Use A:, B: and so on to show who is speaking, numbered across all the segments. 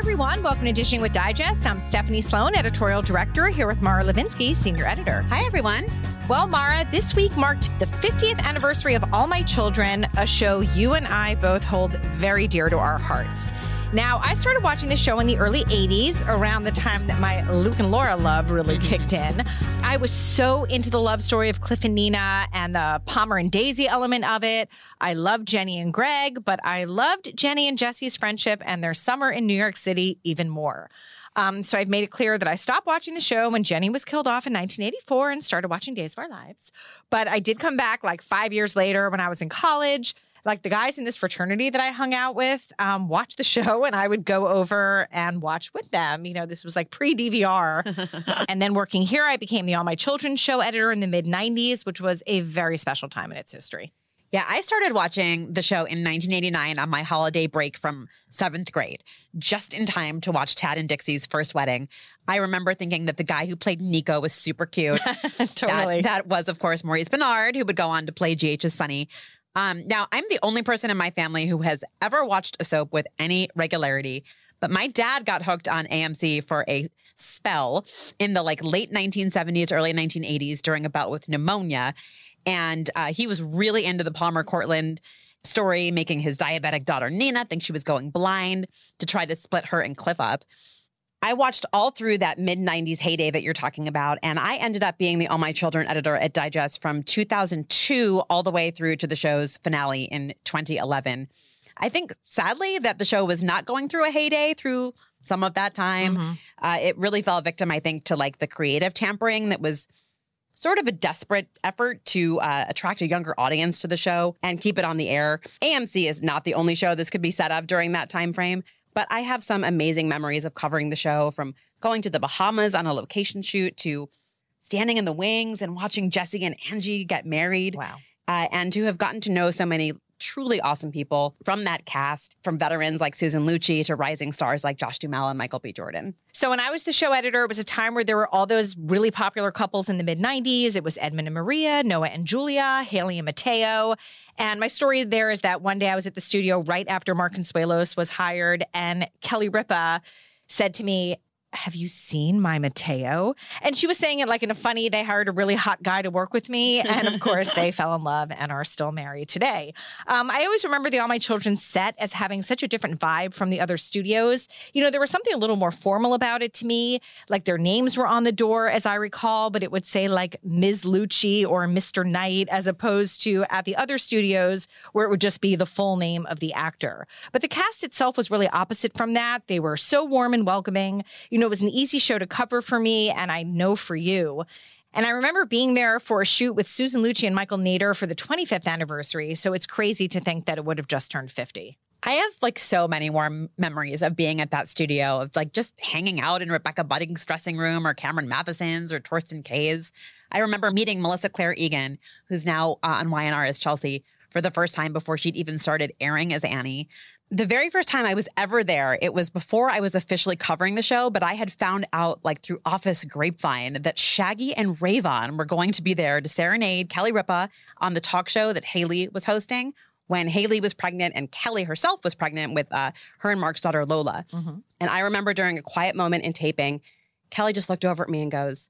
A: Hi, everyone. Welcome to Dishing with Digest. I'm Stephanie Sloane, editorial director, here with Mara Levinsky, senior editor.
B: Hi, everyone.
A: Well, Mara, this week marked the 50th anniversary of All My Children, a show you and I both hold very dear to our hearts. Now, I started watching the show in the early 80s, around the time that my Luke and Laura love really kicked in. I was so into the love story of Cliff and Nina and the Palmer and Daisy element of it. I loved Jenny and Greg, but I loved Jenny and Jesse's friendship and their summer in New York City even more. Um, so I've made it clear that I stopped watching the show when Jenny was killed off in 1984 and started watching Days of Our Lives. But I did come back like five years later when I was in college like the guys in this fraternity that I hung out with um, watched the show and I would go over and watch with them. You know, this was like pre DVR. and then working here, I became the All My Children show editor in the mid 90s, which was a very special time in its history.
B: Yeah, I started watching the show in 1989 on my holiday break from seventh grade, just in time to watch Tad and Dixie's first wedding. I remember thinking that the guy who played Nico was super cute.
A: totally.
B: That, that was, of course, Maurice Benard, who would go on to play GH's Sonny. Um, now, I'm the only person in my family who has ever watched a soap with any regularity, but my dad got hooked on AMC for a spell in the like late 1970s, early 1980s during a bout with pneumonia. And uh, he was really into the Palmer Courtland story, making his diabetic daughter Nina think she was going blind to try to split her and Cliff up. I watched all through that mid 90s heyday that you're talking about, and I ended up being the All My Children editor at Digest from 2002 all the way through to the show's finale in 2011. I think, sadly, that the show was not going through a heyday through some of that time.
A: Mm-hmm.
B: Uh, it really fell victim, I think, to like the creative tampering that was sort of a desperate effort to uh, attract a younger audience to the show and keep it on the air. AMC is not the only show this could be set up during that time frame. But I have some amazing memories of covering the show from going to the Bahamas on a location shoot to standing in the wings and watching Jesse and Angie get married.
A: Wow.
B: Uh, and to have gotten to know so many truly awesome people from that cast, from veterans like Susan Lucci to rising stars like Josh Duhamel and Michael B. Jordan.
A: So when I was the show editor, it was a time where there were all those really popular couples in the mid 90s. It was Edmund and Maria, Noah and Julia, Haley and Mateo. And my story there is that one day I was at the studio right after Mark Consuelos was hired, and Kelly Ripa said to me, have you seen my Mateo? And she was saying it like in a funny, they hired a really hot guy to work with me. And of course, they fell in love and are still married today. Um, I always remember the All My Children set as having such a different vibe from the other studios. You know, there was something a little more formal about it to me. Like their names were on the door, as I recall, but it would say like Ms. Lucci or Mr. Knight, as opposed to at the other studios where it would just be the full name of the actor. But the cast itself was really opposite from that. They were so warm and welcoming. You know, it was an easy show to cover for me, and I know for you. And I remember being there for a shoot with Susan Lucci and Michael Nader for the 25th anniversary. So it's crazy to think that it would have just turned 50.
B: I have like so many warm memories of being at that studio, of like just hanging out in Rebecca Budig's dressing room or Cameron Mathison's or Thorsten Kaye's. I remember meeting Melissa Claire Egan, who's now uh, on Y&R as Chelsea, for the first time before she'd even started airing as Annie the very first time I was ever there, it was before I was officially covering the show, but I had found out, like through office grapevine, that Shaggy and Rayvon were going to be there to serenade Kelly Ripa on the talk show that Haley was hosting when Haley was pregnant and Kelly herself was pregnant with uh, her and Mark's daughter, Lola.
A: Mm-hmm.
B: And I remember during a quiet moment in taping, Kelly just looked over at me and goes,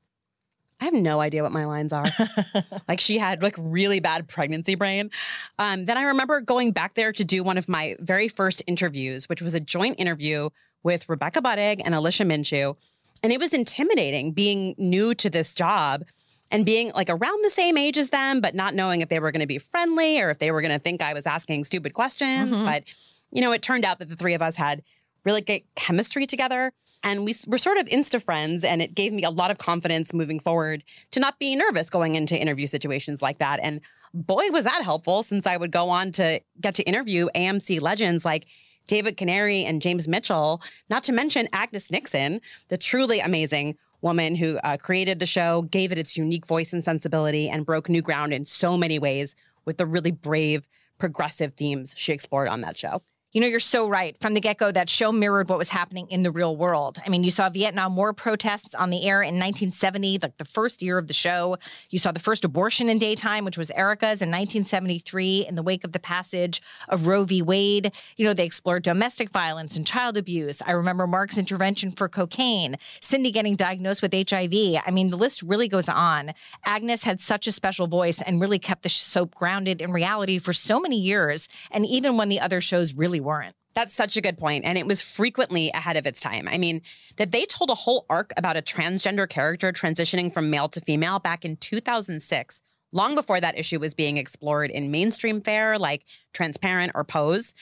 B: I have no idea what my lines are. like she had like really bad pregnancy brain. Um, then I remember going back there to do one of my very first interviews, which was a joint interview with Rebecca Budig and Alicia Minshew. And it was intimidating being new to this job and being like around the same age as them, but not knowing if they were going to be friendly or if they were going to think I was asking stupid questions.
A: Mhm.
B: But, you know, it turned out that the three of us had really good chemistry together. And we were sort of insta friends, and it gave me a lot of confidence moving forward to not be nervous going into interview situations like that. And boy, was that helpful since I would go on to get to interview AMC legends like David Canary and James Mitchell, not to mention Agnes Nixon, the truly amazing woman who uh, created the show, gave it its unique voice and sensibility, and broke new ground in so many ways with the really brave, progressive themes she explored on that show.
A: You know, you're so right. From the get go, that show mirrored what was happening in the real world. I mean, you saw Vietnam War protests on the air in 1970, like the first year of the show. You saw the first abortion in daytime, which was Erica's in 1973, in the wake of the passage of Roe v. Wade. You know, they explored domestic violence and child abuse. I remember Mark's intervention for cocaine, Cindy getting diagnosed with HIV. I mean, the list really goes on. Agnes had such a special voice and really kept the soap grounded in reality for so many years. And even when the other shows really weren't.
B: That's such a good point, And it was frequently ahead of its time. I mean, that they told a whole arc about a transgender character transitioning from male to female back in 2006, long before that issue was being explored in mainstream fare like Transparent or Pose.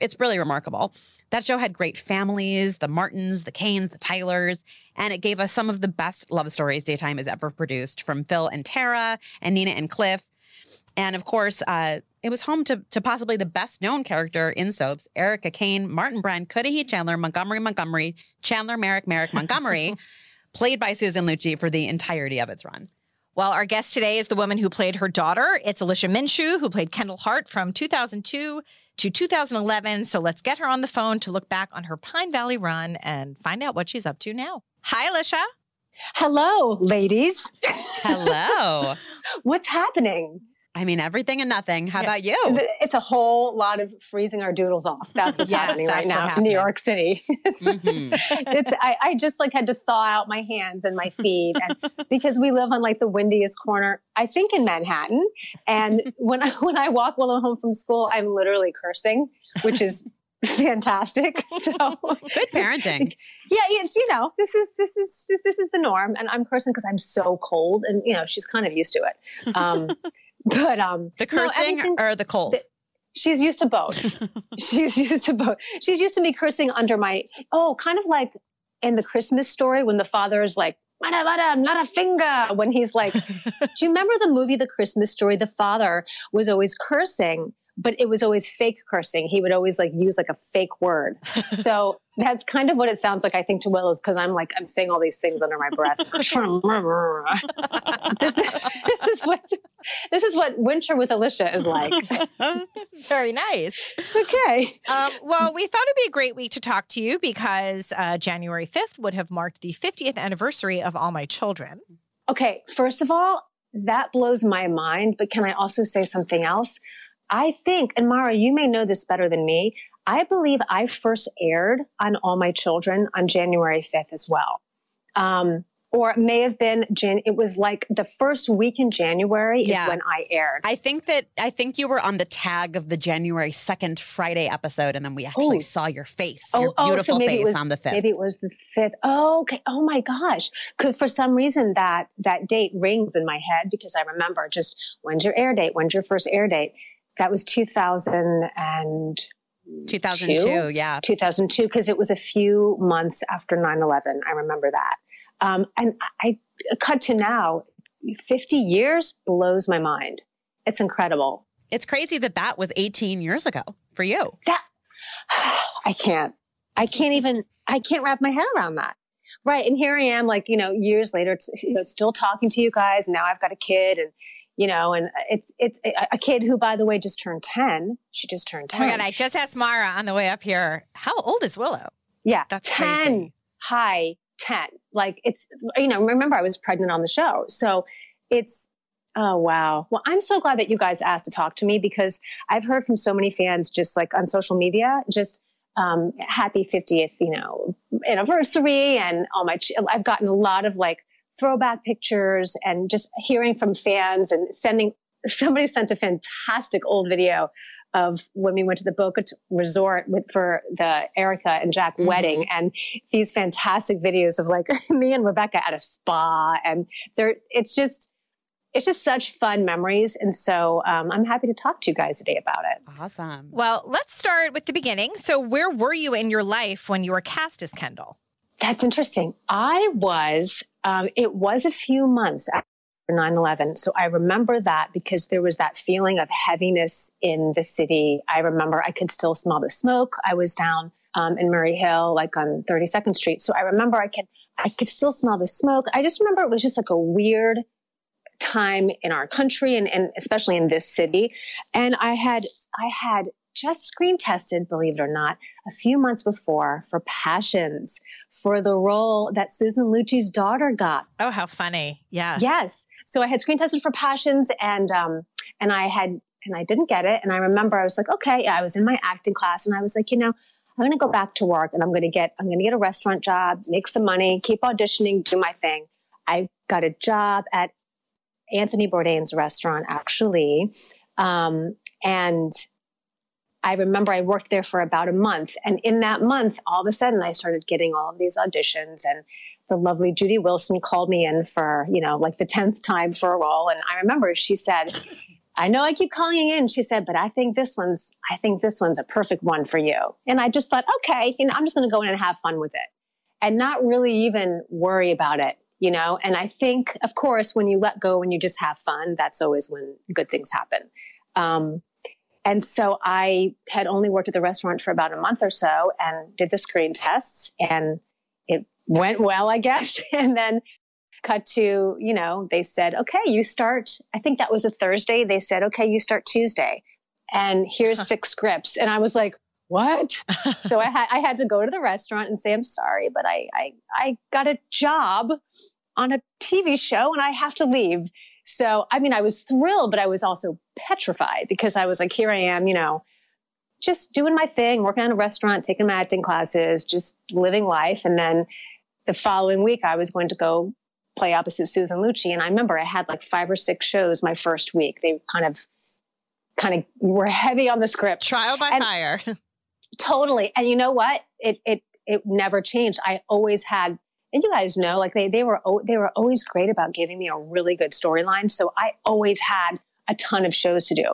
B: It's really remarkable. That show had great families the Martins, the Kanes, the Tylers, and it gave us some of the best love stories daytime has ever produced from Phil and Tara and Nina and Cliff. And of course, uh, it was home to, to possibly the best known character in soaps Erica Kane, Martin Brent, Cudahy Chandler, Montgomery Montgomery, Chandler Marick Marick Montgomery, played by Susan Lucci for the entirety of its run.
A: Well, our guest today is the woman who played her daughter. It's Alicia Minshew, who played Kendall Hart from 2002 to 2011. So let's get her on the phone to look back on her Pine Valley run and find out what she's up to now. Hi, Alicia.
C: Hello, ladies.
B: Hello.
C: What's happening?
B: I mean, everything and nothing. How about you?
C: It's a whole lot of freezing our doodles off. That's what's
A: Yes,
C: happening right
A: that's what's
C: now in New. York City.
B: Mhm.
C: it's I, I just like had to thaw out my hands and my feet, and because we live on like the windiest corner, I think in Manhattan. And when I when I walk while I'm home from school, I'm literally cursing, which is fantastic. So
B: Good parenting.
C: yeah, it's you know this is this is this is the norm, and I'm cursing because I'm so cold, and you know she's kind of used to it. Um, but um,
B: The cursing
C: everything-
B: or the cold?
C: the- she's used to both. she's used to both. She's used to me cursing under my oh, kind of like in the Christmas story when the father is like. "Vada, vada, not a finger. When he's like, do you remember the movie The Christmas Story? The father was always cursing, but it was always fake cursing. He would always like use like a fake word. So that's kind of what it sounds like, I think, to Will is because I'm like, I'm saying all these things under my breath. this, is, this is what this is what winter with Alicia is like.
A: Very nice.
C: Okay.
A: Um, well, we thought it'd be a great week to talk to you because uh, January 5th would have marked the 50th anniversary of All My Children.
C: Okay, first of all, that blows my mind, but can I also say something else? I think, and Mara, you may know this better than me. I believe I first aired on All My Children on January 5th as well. Um, or it may have been, Jan- it was like the first week in January
B: Yeah.
C: is when I aired.
B: I think that I think you were on the tag of the January 2nd Friday episode, and then we actually
C: Oh.
B: saw your face,
C: Oh,
B: your
C: oh, so
B: beautiful
C: maybe it
B: face
C: was-
B: on the 5th.
C: Maybe it was the fifth. Oh, okay. Oh my gosh. Because for some reason that that date rings in my head because I remember just when's your air date? When's your first air date? That was 2000 and
B: 2002, yeah.
C: 2002 because it was a few months after 9-11 i remember that. Um, and I, I cut to now 50 years blows my mind. It's incredible.
B: It's crazy that that was 18 years ago for you.
C: that i can't. I can't even i can't wrap my head around that. Right and here i am like you know years later t- you know, still talking to you guys now i've got a kid and you know and it's it's a- kid who by the way just turned 10 she just turned ten.
A: Oh
C: 10
A: my God, I just asked Mara on the way up here, how old is Willow?
C: Yeah,
A: That's
C: 10
A: crazy.
C: high 10. Like it's, you know, remember I was pregnant on the show. So it's, oh, wow. Well, I'm so glad that you guys asked to talk to me because I've heard from so many fans just like on social media, just um, happy 50th, you know, anniversary. And all my, ch- I've gotten a lot of like throwback pictures and just hearing from fans and sending somebody sent a fantastic old video of when we went to the Boca Resort with, for the Erica and Jack mm-hmm. wedding, and these fantastic videos of like me and Rebecca at a spa, and there, it's just. It's just such fun memories. And so um, I'm happy to talk to you guys today about it.
B: Awesome.
A: Well, let's start with the beginning. So, where were you in your life when you were cast as Kendall?
C: That's interesting. I was, um, it was a few months after 9 11. So I remember that because there was that feeling of heaviness in the city. I remember I could still smell the smoke. I was down um, in Murray Hill, like on 32nd Street. So I remember I could, I could still smell the smoke. I just remember it was just like a weird time in our country and, and especially in this city. And I had, I had just screen tested, believe it or not, a few months before for Passions for the role that Susan Lucci's daughter got.
A: Oh, how funny. Yes.
C: Yes. So I had screen tested for Passions and, um, and I had, and I didn't get it. And I remember I was like, okay, yeah, I was in my acting class and I was like, you know, I'm going to go back to work and I'm going to get, I'm going to get a restaurant job, make some money, keep auditioning, do my thing. I got a job at Anthony Bourdain's restaurant actually. Um, and I remember I worked there for about a month. And in that month, all of a sudden I started getting all of these auditions and the lovely Judy Wilson called me in for, you know, like the 10th time for a role. And I remember she said, I know I keep calling in. She said, but I think this one's, I think this one's a perfect one for you. And I just thought, okay, you know, I'm just going to go in and have fun with it and not really even worry about it, you know? And I think, of course, when you let go and you just have fun, that's always when good things happen. Um, and so I had only worked at the restaurant for about a month or so and did the screen tests and it went well, I guess. And then cut to, you know, they said, okay, you start, I think that was a Thursday. They said, okay, you start Tuesday and here's six scripts. And I was like, what? so I had, I had to go to the restaurant and say, I'm sorry, but I, I, I got a job on a TV show and I have to leave. So, I mean, I was thrilled, but I was also petrified because I was like, here I am, you know, just doing my thing, working on a restaurant, taking my acting classes, just living life. And then the following week, I was going to go play opposite Susan Lucci. And I remember I had like five or six shows my first week. They kind of, kind of were heavy on the script.
A: Trial by and fire.
C: totally. And you know what? It, it, it never changed. I always had, and you guys know, like they, they were, they were always great about giving me a really good storyline. So I always had a ton of shows to do.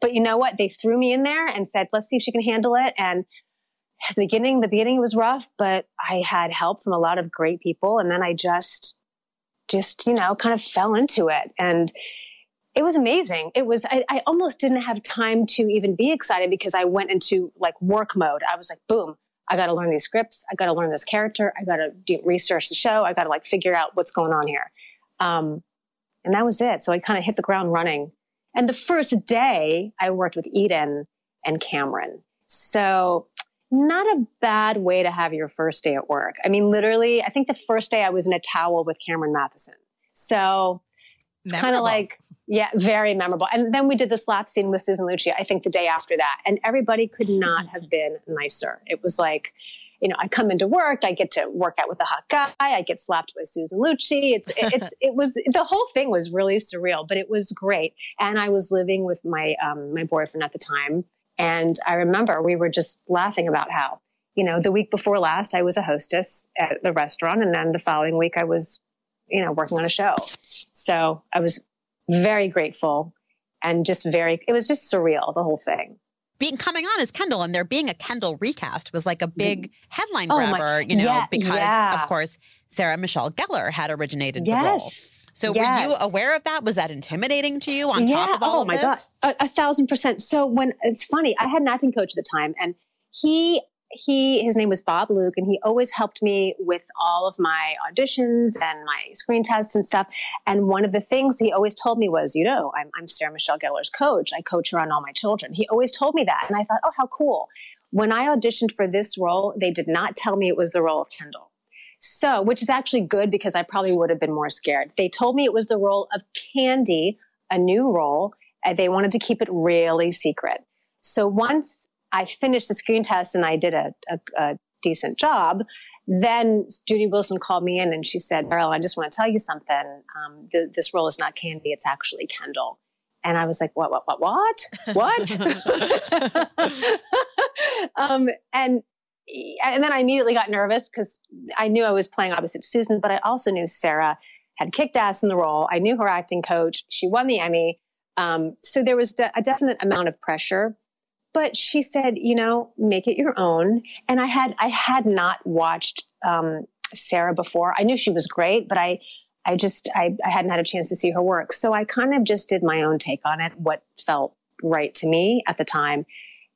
C: But you know what? They threw me in there and said, let's see if she can handle it. And at the beginning, the beginning was rough, but I had help from a lot of great people. And then I just, just, you know, kind of fell into it. And it was amazing. It was, I, I almost didn't have time to even be excited because I went into like work mode. I was like, boom, I got to learn these scripts. I got to learn this character. I got to research the show. I got to like figure out what's going on here. Um, and that was it. So I kind of hit the ground running. And the first day I worked with Eden and Cameron. So not a bad way to have your first day at work. I mean, literally, I think the first day I was in a towel with Cameron Mathison. So kind of like, yeah, very memorable. And then we did the slap scene with Susan Lucci, I think the day after that. And everybody could not have been nicer. It was like, you know, I come into work, I get to work out with a hot guy, I get slapped by Susan Lucci. It, it, it was the whole thing was really surreal, but it was great. And I was living with my um, my boyfriend at the time, and I remember we were just laughing about how, you know, the week before last I was a hostess at the restaurant, and then the following week I was, you know, working on a show. So I was very grateful and just very. It was just surreal the whole thing
B: being coming on as Kendall and there being a Kendall recast was like a big headline grabber, oh my, you know, yeah, because yeah. of course Sarah Michelle Gellar had originated yes. the role. So yes. were you aware of that? Was that intimidating to you on yeah. top of all
C: oh
B: of
C: my
B: this?
C: god, a, a thousand percent. So when it's funny, I had an acting coach at the time, and he he his name was Bob Luke, and he always helped me with all of my auditions and my screen tests and stuff. And one of the things he always told me was, you know, I'm, I'm Sarah Michelle Gellar's coach. I coach her on all my children. He always told me that, and I thought, oh, how cool. When I auditioned for this role, they did not tell me it was the role of Kendall. So, which is actually good because I probably would have been more scared. They told me it was the role of Candy, a new role, and they wanted to keep it really secret. So once I finished the screen test and I did a, a, a decent job, then Judy Wilson called me in and she said, Beryl, I just want to tell you something. Um, th- this role is not Candy, it's actually Kendall. And I was like, what, what, what, what? What? um, and and then I immediately got nervous because I knew I was playing opposite Susan, but I also knew Sarah had kicked ass in the role. I knew her acting coach. She won the Emmy. Um, so there was de- a definite amount of pressure. But she said, you know, make it your own. And I had I had not watched um, Sarah before. I knew she was great, but I I just I, I hadn't had a chance to see her work. So I kind of just did my own take on it, what felt right to me at the time.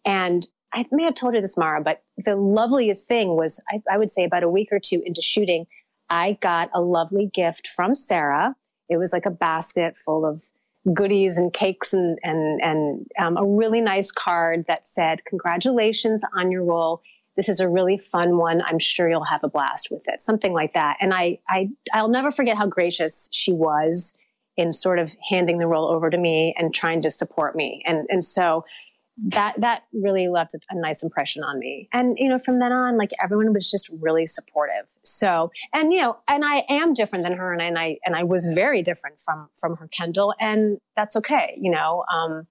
C: And I may have told her this, Mara, but the loveliest thing was I, I would say about a week or two into shooting, I got a lovely gift from Sarah. It was like a basket full of goodies and cakes and and and um, a really nice card that said congratulations on your role. This is a really fun one. I'm sure you'll have a blast with it. Something like that. And i i i'll never forget how gracious she was in sort of handing the role over to me and trying to support me. And and so that that really left a, nice impression on me. And you know from then on like everyone was just really supportive. So and you know and i am different than her and, and i and i was very different from from her kendall and that's okay you know um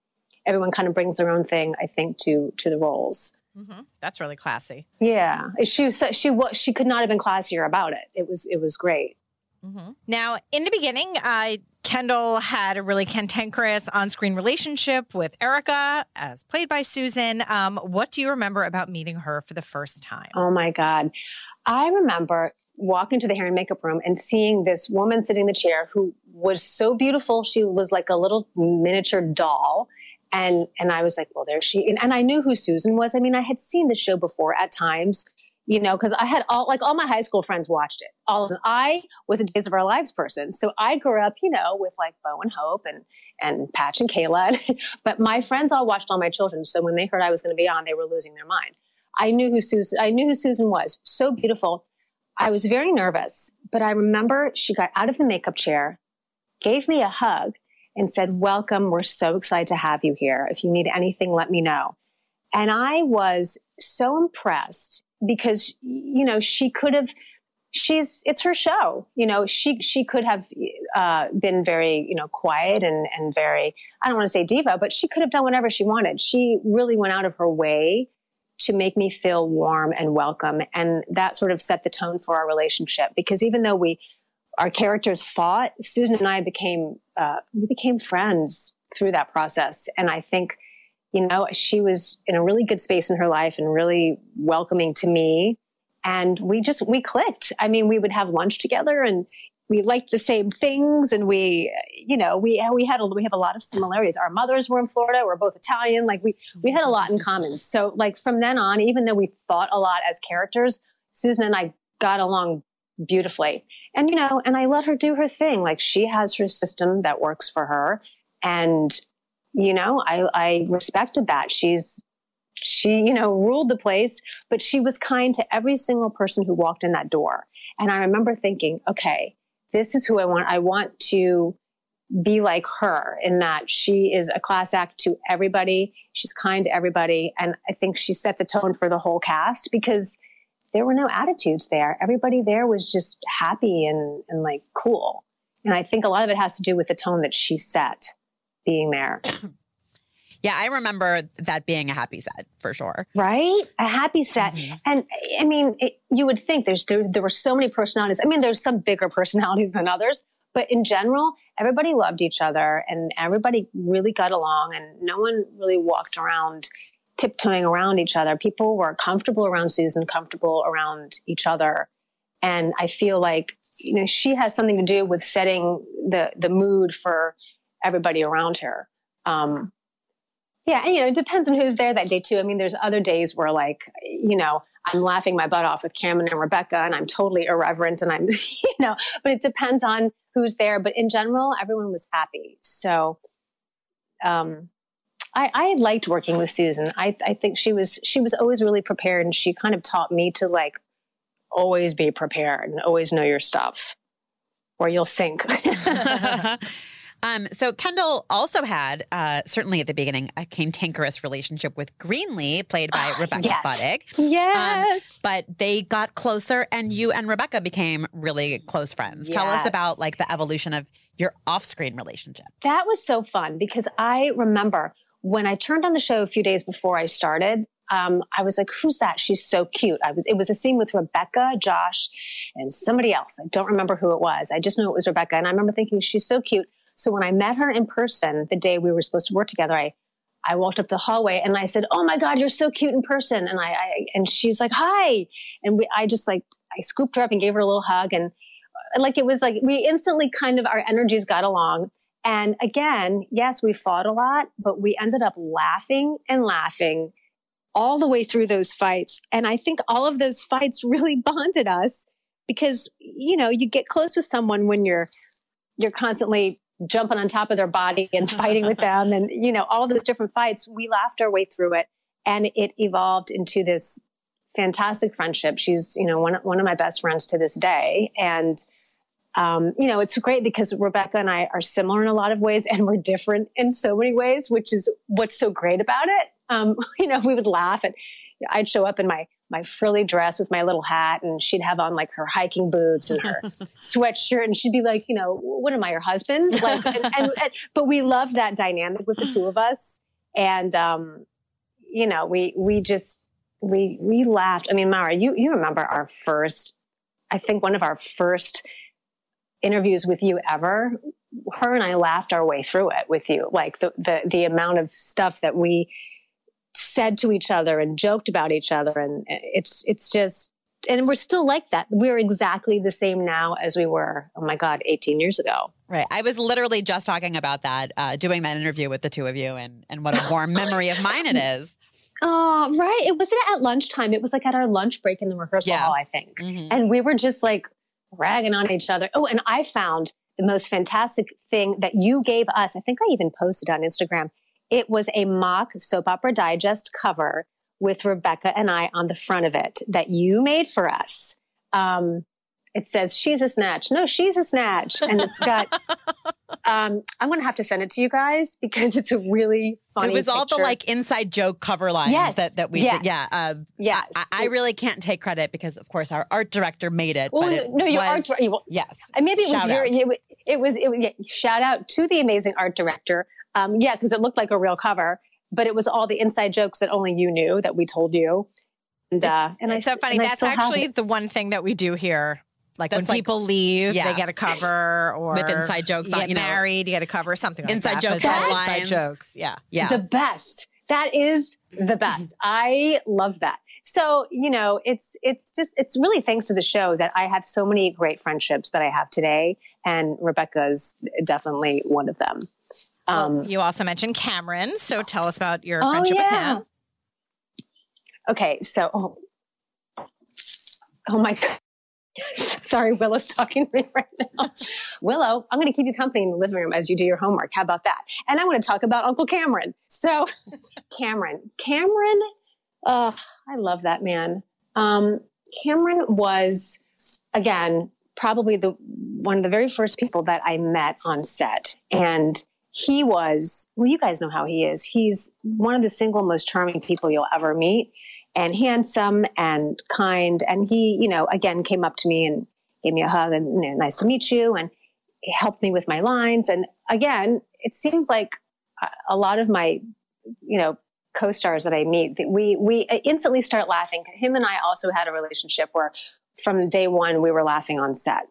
C: everyone kind of brings their own thing i think to to the roles.
A: Mm-hmm. that's really classy.
C: Yeah. She was she was she could not have been classier about it. It was it was great.
A: Mm-hmm. now in the beginning uh Kendall had a really cantankerous on screen relationship with Erica, as played by Susan. Um, what do you remember about meeting her for the first time?
C: Oh my God. I remember walking to the hair and makeup room and seeing this woman sitting in the chair who was so beautiful. She was like a little miniature doll. And, and I was like, well, there she, and, and I knew who Susan was. I mean, I had seen the show before at times you know, because I had all like all my high school friends watched it. All of them. I was a Days of Our Lives person, so I grew up, you know, with like Bo and Hope and and Patch and Kayla. but my friends all watched all my children, so when they heard I was going to be on, they were losing their mind. I knew who Susan. I knew who Susan was. So beautiful. I was very nervous, but I remember she got out of the makeup chair, gave me a hug, and said, "Welcome. We're so excited to have you here. If you need anything, let me know." And I was so impressed because you know she could have she's it's her show you know she she could have uh, been very you know quiet and and very i don't want to say diva but she could have done whatever she wanted. She really went out of her way to make me feel warm and welcome. And that sort of set the tone for our relationship because even though we our characters fought susan and i became uh, we became friends through that process. And i think you know, she was in a really good space in her life and really welcoming to me. And we just, we clicked. I mean, we would have lunch together and we liked the same things. And we, you know, we, we had a, we have a lot of similarities. Our mothers were in Florida. We're both Italian. Like we, we had a lot in common. So like from then on, even though we fought a lot as characters, Susan and I got along beautifully. And, you know, and I let her do her thing. Like she has her system that works for her. And you know, I, I respected that. She's, she, you know, ruled the place, but she was kind to every single person who walked in that door. And I remember thinking, okay, this is who I want. I want to be like her in that she is a class act to everybody. She's kind to everybody. And I think she set the tone for the whole cast because there were no attitudes there. Everybody there was just happy and, and like cool. And I think a lot of it has to do with the tone that she set being there.
B: Yeah, I remember that being a happy set for sure.
C: Right? A happy set. Mm-hmm. And I mean, it, you would think there's there, there were so many personalities. I mean, there's some bigger personalities than others, but in general, everybody loved each other and everybody really got along and no one really walked around tiptoeing around each other. People were comfortable around Susan, comfortable around each other. And I feel like, you know, she has something to do with setting the the mood for everybody around her. Um, yeah, and you know, it depends on who's there that day too. I mean, there's other days where like, you know, I'm laughing my butt off with Cameron and Rebecca and I'm totally irreverent and I'm, you know, but it depends on who's there. But in general, everyone was happy. So um I, I liked working with Susan. I, I think she was she was always really prepared and she kind of taught me to like always be prepared and always know your stuff or you'll sink.
B: Um, so Kendall also had, uh, certainly at the beginning, a cantankerous relationship with Greenlee, played by Rebecca
C: yes.
B: Budig.
C: Yes.
B: But they got closer, and you and Rebecca became really close friends. Tell us about like the evolution of your off-screen relationship.
C: That was so fun because I remember when I turned on the show a few days before I started. Um, I was like, "Who's that? She's so cute." I was. It was a scene with Rebecca, Josh, and somebody else. I don't remember who it was. I just know it was Rebecca, and I remember thinking she's so cute. So when I met her in person the day we were supposed to work together, I I walked up the hallway and I said, "Oh my God, you're so cute in person!" And I, I and she was like, "Hi," and we, I just like I scooped her up and gave her a little hug, and uh, like it was like we instantly kind of our energies got along. And again, yes, we fought a lot, but we ended up laughing and laughing all the way through those fights. And I think all of those fights really bonded us because you know you get close with someone when you're you're constantly jumping on top of their body and fighting with them and you know all those different fights. We laughed our way through it and it evolved into this fantastic friendship. She's you know one, one of my best friends to this day. And um, you know it's great because rebecca and i are similar in a lot of ways and we're different in so many ways which is what's so great about it. Um, you know we would laugh and i'd show up in my my frilly dress with my little hat and she'd have on like her hiking boots and her sweatshirt and she'd be like you know what am i your husband? Like and, and, and but we love that dynamic with the two of us. And um you know we we just we we laughed. I mean mara you you remember our first i think one of our first interviews with you ever? Her and i laughed our way through it with you. Like the the, the amount of stuff that we said to each other and joked about each other. And it's it's just and we're still like that. We're exactly the same now as we were oh my god 18 years ago.
B: Right. I was literally just talking about that, uh, doing that interview with the two of you, and and what a warm memory of mine it is.
C: oh right. It wasn't at lunchtime. It was like at our lunch break in the rehearsal
B: Yeah.
C: hall i think.
B: Mhm.
C: and we were just like ragging on each other. Oh and i found the most fantastic thing that you gave us. I think i even posted on instagram it was a mock soap opera digest cover with rebecca and i on the front of it that you made for us um, it says she's a snatch no she's a snatch and it's got um, i'm gonna have to send it to you guys because it's a really funny
B: it was all the like inside joke cover lines
C: Yes.
B: that that we
C: Yes.
B: did. Yeah. Uh,
C: yes
B: I, I really can't take credit because, of course, our art director made it.
C: well,
B: but
C: no,
B: it
C: no your
B: was,
C: art well,
B: Yes.
C: Maybe it was
B: Shout
C: your.
B: out.
C: It, it was. It was. Yeah, shout out to the amazing art director. Um, yeah, because it looked like a real cover, but it was all the inside jokes that only you knew that we told you. And uh, and
A: it's
C: I,
A: so funny.
C: and
A: That's actually the one thing that we do here. Like
B: That's
A: when
B: like-
A: people leave,
B: Yeah.
A: they get a cover, or
B: With inside jokes
A: You
B: on,
A: get
B: you know,
A: married, you get a cover, something like
B: inside
A: that.
B: jokes
A: But
B: headlines.
A: inside jokes. Yeah.
B: Yeah.
C: the best. That is the best. I love that. So you know, it's it's just it's really thanks to the show that I have so many great friendships that I have today, and Rebecca's definitely one of them. Um,
A: you also mentioned Cameron, so tell us about your
C: Oh,
A: friendship
C: yeah.
A: with him.
C: Okay, so oh, oh my god. Sorry, Willow's talking to me right now. Willow, I'm going to keep you company in the living room as you do your homework. How about that? And I want to talk about Uncle Cameron. So, Cameron, Cameron, oh, I love that man. Um, Cameron was, again, probably the one of the very first people that I met on set, and he was. Well, you guys know how he is. He's one of the single most charming people you'll ever meet and handsome and kind. And he, you know, again came up to me and gave me a hug and you know, nice to meet you. And he helped me with my lines. And again, it seems like a- a lot of my, you know, co-stars that I meet, we we instantly start laughing. Him and I also had a relationship where from day one we were laughing on set.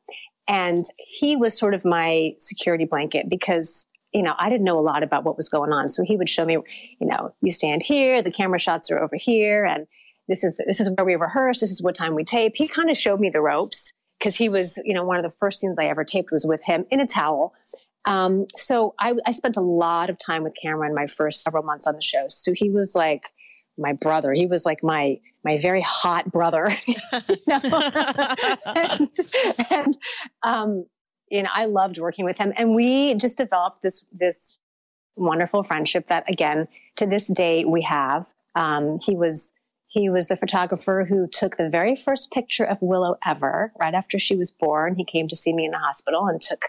C: And he was sort of my security blanket because you know, I didn't know a lot about what was going on. So he would show me, you know, you stand here, the camera shots are over here, and this is this is where we rehearse. This is what time we tape. He kind of showed me the ropes because he was, you know, one of the first scenes I ever taped was with him in a towel. Um, so I, I spent a lot of time with Cameron my first several months on the show. So he was like my brother. He was like my my very hot brother. and, and um, you know, I loved working with him, and we just developed this this wonderful friendship that, again, to this day we have. Um, he was he was the photographer who took the very first picture of Willow ever right after she was born. He came to see me in the hospital and took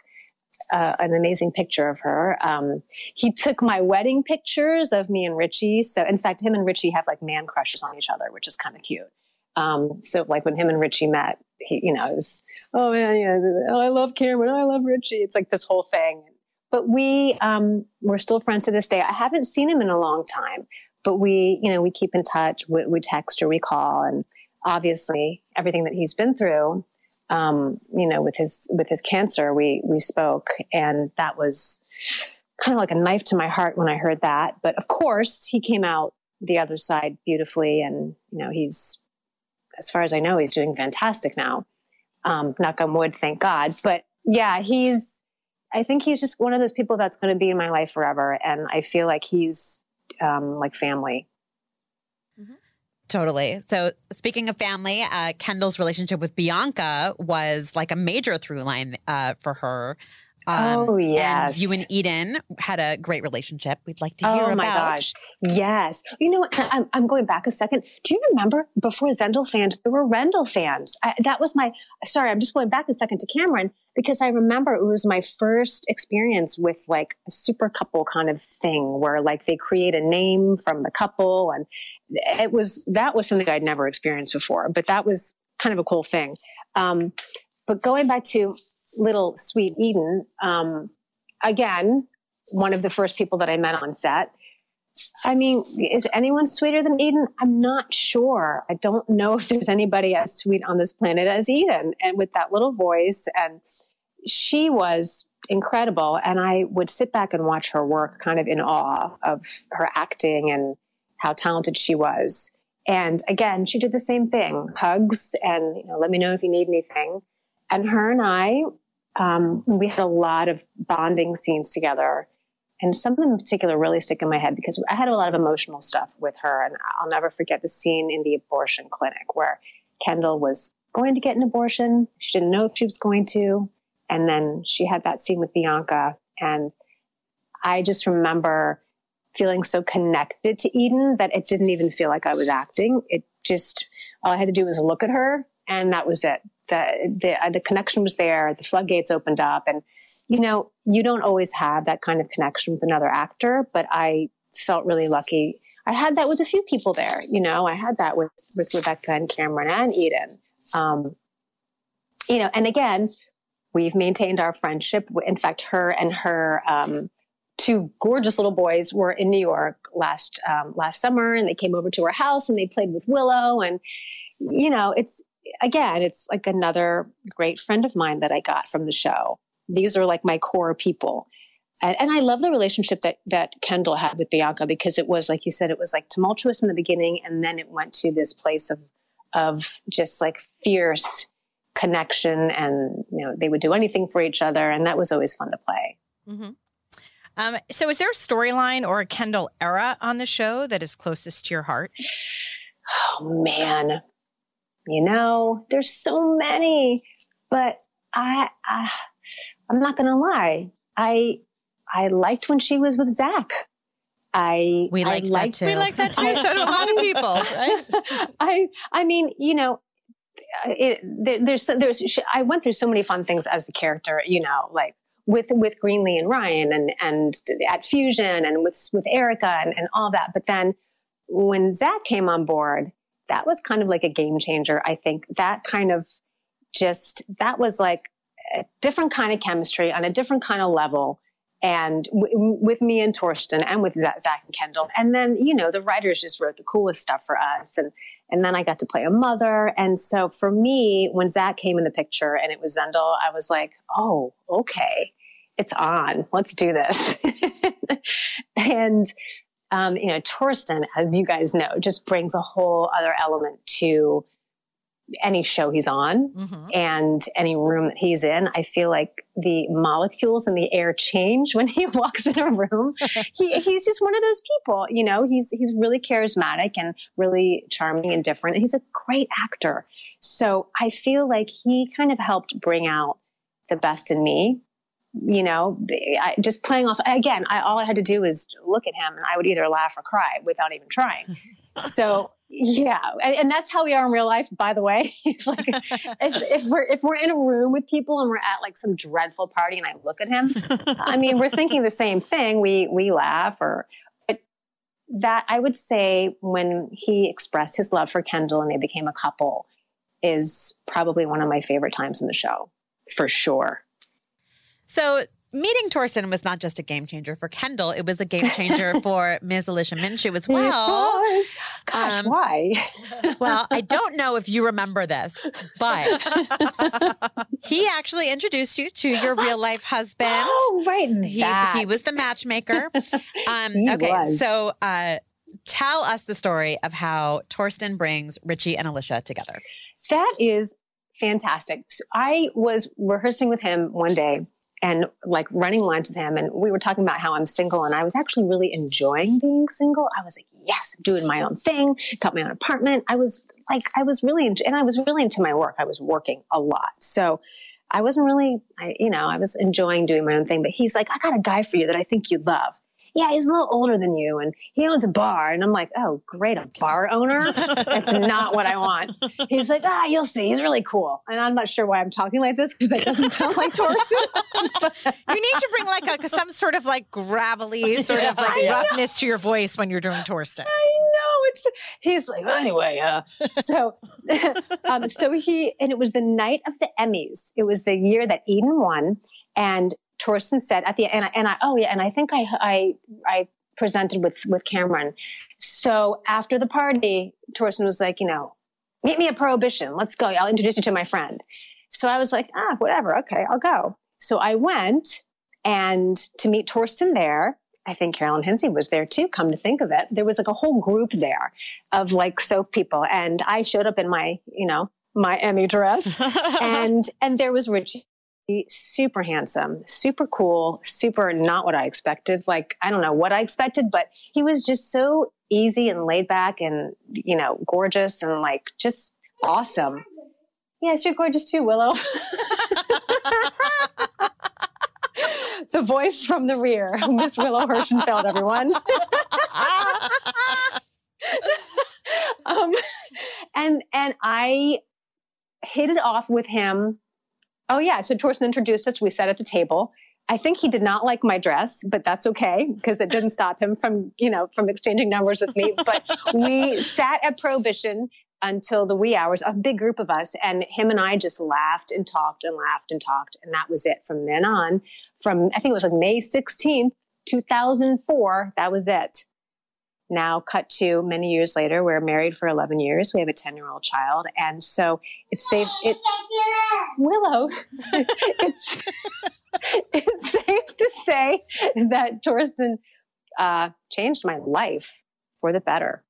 C: uh, an amazing picture of her. Um, he took my wedding pictures of me and Richie. So, in fact, him and Richie have like man crushes on each other, which is kind of cute. Um, so, like when him and Richie met, he, you know, it was, oh man, yeah, oh, I love Cameron, oh, I love Richie. It's like this whole thing. But we, um, we're still friends to this day. I haven't seen him in a long time, but we, you know, we keep in touch. We, we text or we call, and obviously everything that he's been through um, you know, with his with his cancer, we we spoke, and that was kind of like a knife to my heart when I heard that. But of course, he came out the other side beautifully, and you know, he's as far as I know, he's doing fantastic now. Um, knock on wood, thank God. But yeah, he's. I think he's just one of those people that's going to be in my life forever, and I feel like he's um, like family.
B: Totally. So, speaking of family, uh, Kendall's relationship with Bianca was like a major through line uh, for her.
C: Um, oh yes,
B: and you and Eden had a great relationship. We'd like to hear
C: oh,
B: about.
C: Oh my gosh, yes. You know. I'm, I'm going back a second. Do you remember before Zendall fans, there were Rendell fans? I, that was my. Sorry, I'm just going back a second to Cameron because I remember it was my first experience with like a super couple kind of thing where like they create a name from the couple, and it was that was something I'd never experienced before. But that was kind of a cool thing. Um, but going back to little sweet Eden, um, again, one of the first people that I met on set. I mean, is anyone sweeter than Eden? I'm not sure. I don't know if there's anybody as sweet on this planet as Eden. And with that little voice, and she was incredible. And I would sit back and watch her work kind of in awe of her acting and how talented she was. And again, she did the same thing hugs and, you know, let me know if you need anything. And her and I um, we had a lot of bonding scenes together. And some of them in particular really stick in my head because I had a lot of emotional stuff with her. And I'll never forget the scene in the abortion clinic where Kendall was going to get an abortion. She didn't know if she was going to. And then she had that scene with Bianca. And I just remember feeling so connected to Eden that it didn't even feel like I was acting. It just, all I had to do was look at her and that was it the the, uh, the connection was there the floodgates opened up and you know you don't always have that kind of connection with another actor but i felt really lucky i had that with a few people there you know i had that with with rebecca and cameron and eden um, you know and again we've maintained our friendship in fact her and her um, two gorgeous little boys were in New York last um, last summer, and they came over to our house and they played with Willow. And you know, it's again, it's like another great friend of mine that I got from the show. These are like my core people. And, and I love the relationship that, that Kendall had with Bianca because it was, like you said, it was like tumultuous in the beginning. And then it went to this place of, of just like fierce connection. And, you know, they would do anything for each other. And that was always fun to play.
A: Mm-hmm. Um, so, is there a storyline or a Kendall era on the show that is closest to your heart?
C: Oh, man you know, there's so many, but I, I I'm not going to lie. I, I liked when she was with Zach. I
B: we
C: liked,
B: I liked
A: that too. We like that too. I, so do a lot of people. Right?
C: I I mean, you know, it, there, there's there's I went through so many fun things as the character. You know, like with with Greenlee and Ryan, and and at Fusion, and with with Erica and, and all that. But then when Zach came on board, that was kind of like a game changer. I think that kind of just, that was like a different kind of chemistry on a different kind of level. And w- with me and Thorsten and with Zach and Kendall. And then, you know, the writers just wrote the coolest stuff for us. And, and then I got to play a mother. And so for me, when Zach came in the picture and it was Zendall, I was like, oh, okay, it's on. Let's do this. and um, you know, Thorsten, as you guys know, just brings a whole other element to any show he's on mm-hmm. and any room that he's in. I feel like the molecules in the air change when he walks in a room. he, he's just one of those people, you know, he's, he's really charismatic and really charming and different. And he's a great actor. So I feel like he kind of helped bring out the best in me you know, I, just playing off again. I, all I had to do was look at him, and I would either laugh or cry without even trying. so Yeah, and, and that's how we are in real life. By the way, like if, if we're if we're in a room with people and we're at like some dreadful party, and I look at him, I mean, we're thinking the same thing. We we laugh, or but that I would say when he expressed his love for Kendall and they became a couple is probably one of my favorite times in the show, for sure.
B: So meeting Thorsten was not just a game changer for Kendall; it was a game changer for Ms. Alicia Minshew as well.
C: Gosh,
B: Um,
C: why?
B: Well, I don't know if you remember this, but he actually introduced you to your real life husband.
C: Oh, right.
B: He, he was the matchmaker. Um,
C: He
B: okay,
C: was.
B: so uh, tell us the story of how Thorsten brings Richie and Alicia together.
C: That is fantastic. So I was rehearsing with him one day and like running lines with him, and we were talking about how I'm single, and I was actually really enjoying being single. I was like, yes, doing my own thing, got my own apartment. I was like, I was really, and I was really into my work. I was working a lot, so I wasn't really, I, you know, I was enjoying doing my own thing. But he's like, I got a guy for you that I think you'd love. Yeah, he's a little older than you, and he owns a bar. And I'm like, oh, great, a bar owner? That's not what I want. He's like, ah, you'll see. He's really cool. And I'm not sure why I'm talking like this because that doesn't sound like Thorsten.
A: You need to bring like a some sort of like gravelly sort of like roughness to your voice when you're doing Thorsten.
C: I know it's. He's like, well, anyway, uh, so, um, so he, and it was the night of the Emmys. It was the year that Eden won, and Thorsten said at the and I, and I oh yeah, and I think I I I presented with with Cameron. So after the party, Thorsten was like, you know, meet me at Prohibition. Let's go. I'll introduce you to my friend. So I was like, ah, whatever. Okay, I'll go. So I went and to meet Thorsten there. I think Carolyn Hinsey was there too. Come to think of it, there was like a whole group there of like soap people, and I showed up in my, you know, my Emmy dress, and and there was Richie, super handsome, super cool, super not what I expected. Like I don't know what I expected, but he was just so easy and laid back, and you know, gorgeous and like just awesome. Yes, you're gorgeous too, Willow. the voice from the rear, Miss Willow Hirschenfeld, everyone. um, and and I hit it off with him. Oh yeah, so Thorsten introduced us. We sat at the table. I think he did not like my dress, but that's okay because it didn't stop him from you know from exchanging numbers with me. But we sat at Prohibition until the wee hours, a big group of us, and him and I just laughed and talked and laughed and talked, and that was it. From then on, from I think it was like May sixteenth, two thousand four. That was it. Now, cut to many years later, we're married for 11 years. We have a 10 year old child. And so it's safe. It, Willow, it's, it's safe to say that Thorsten uh, changed my life for the better.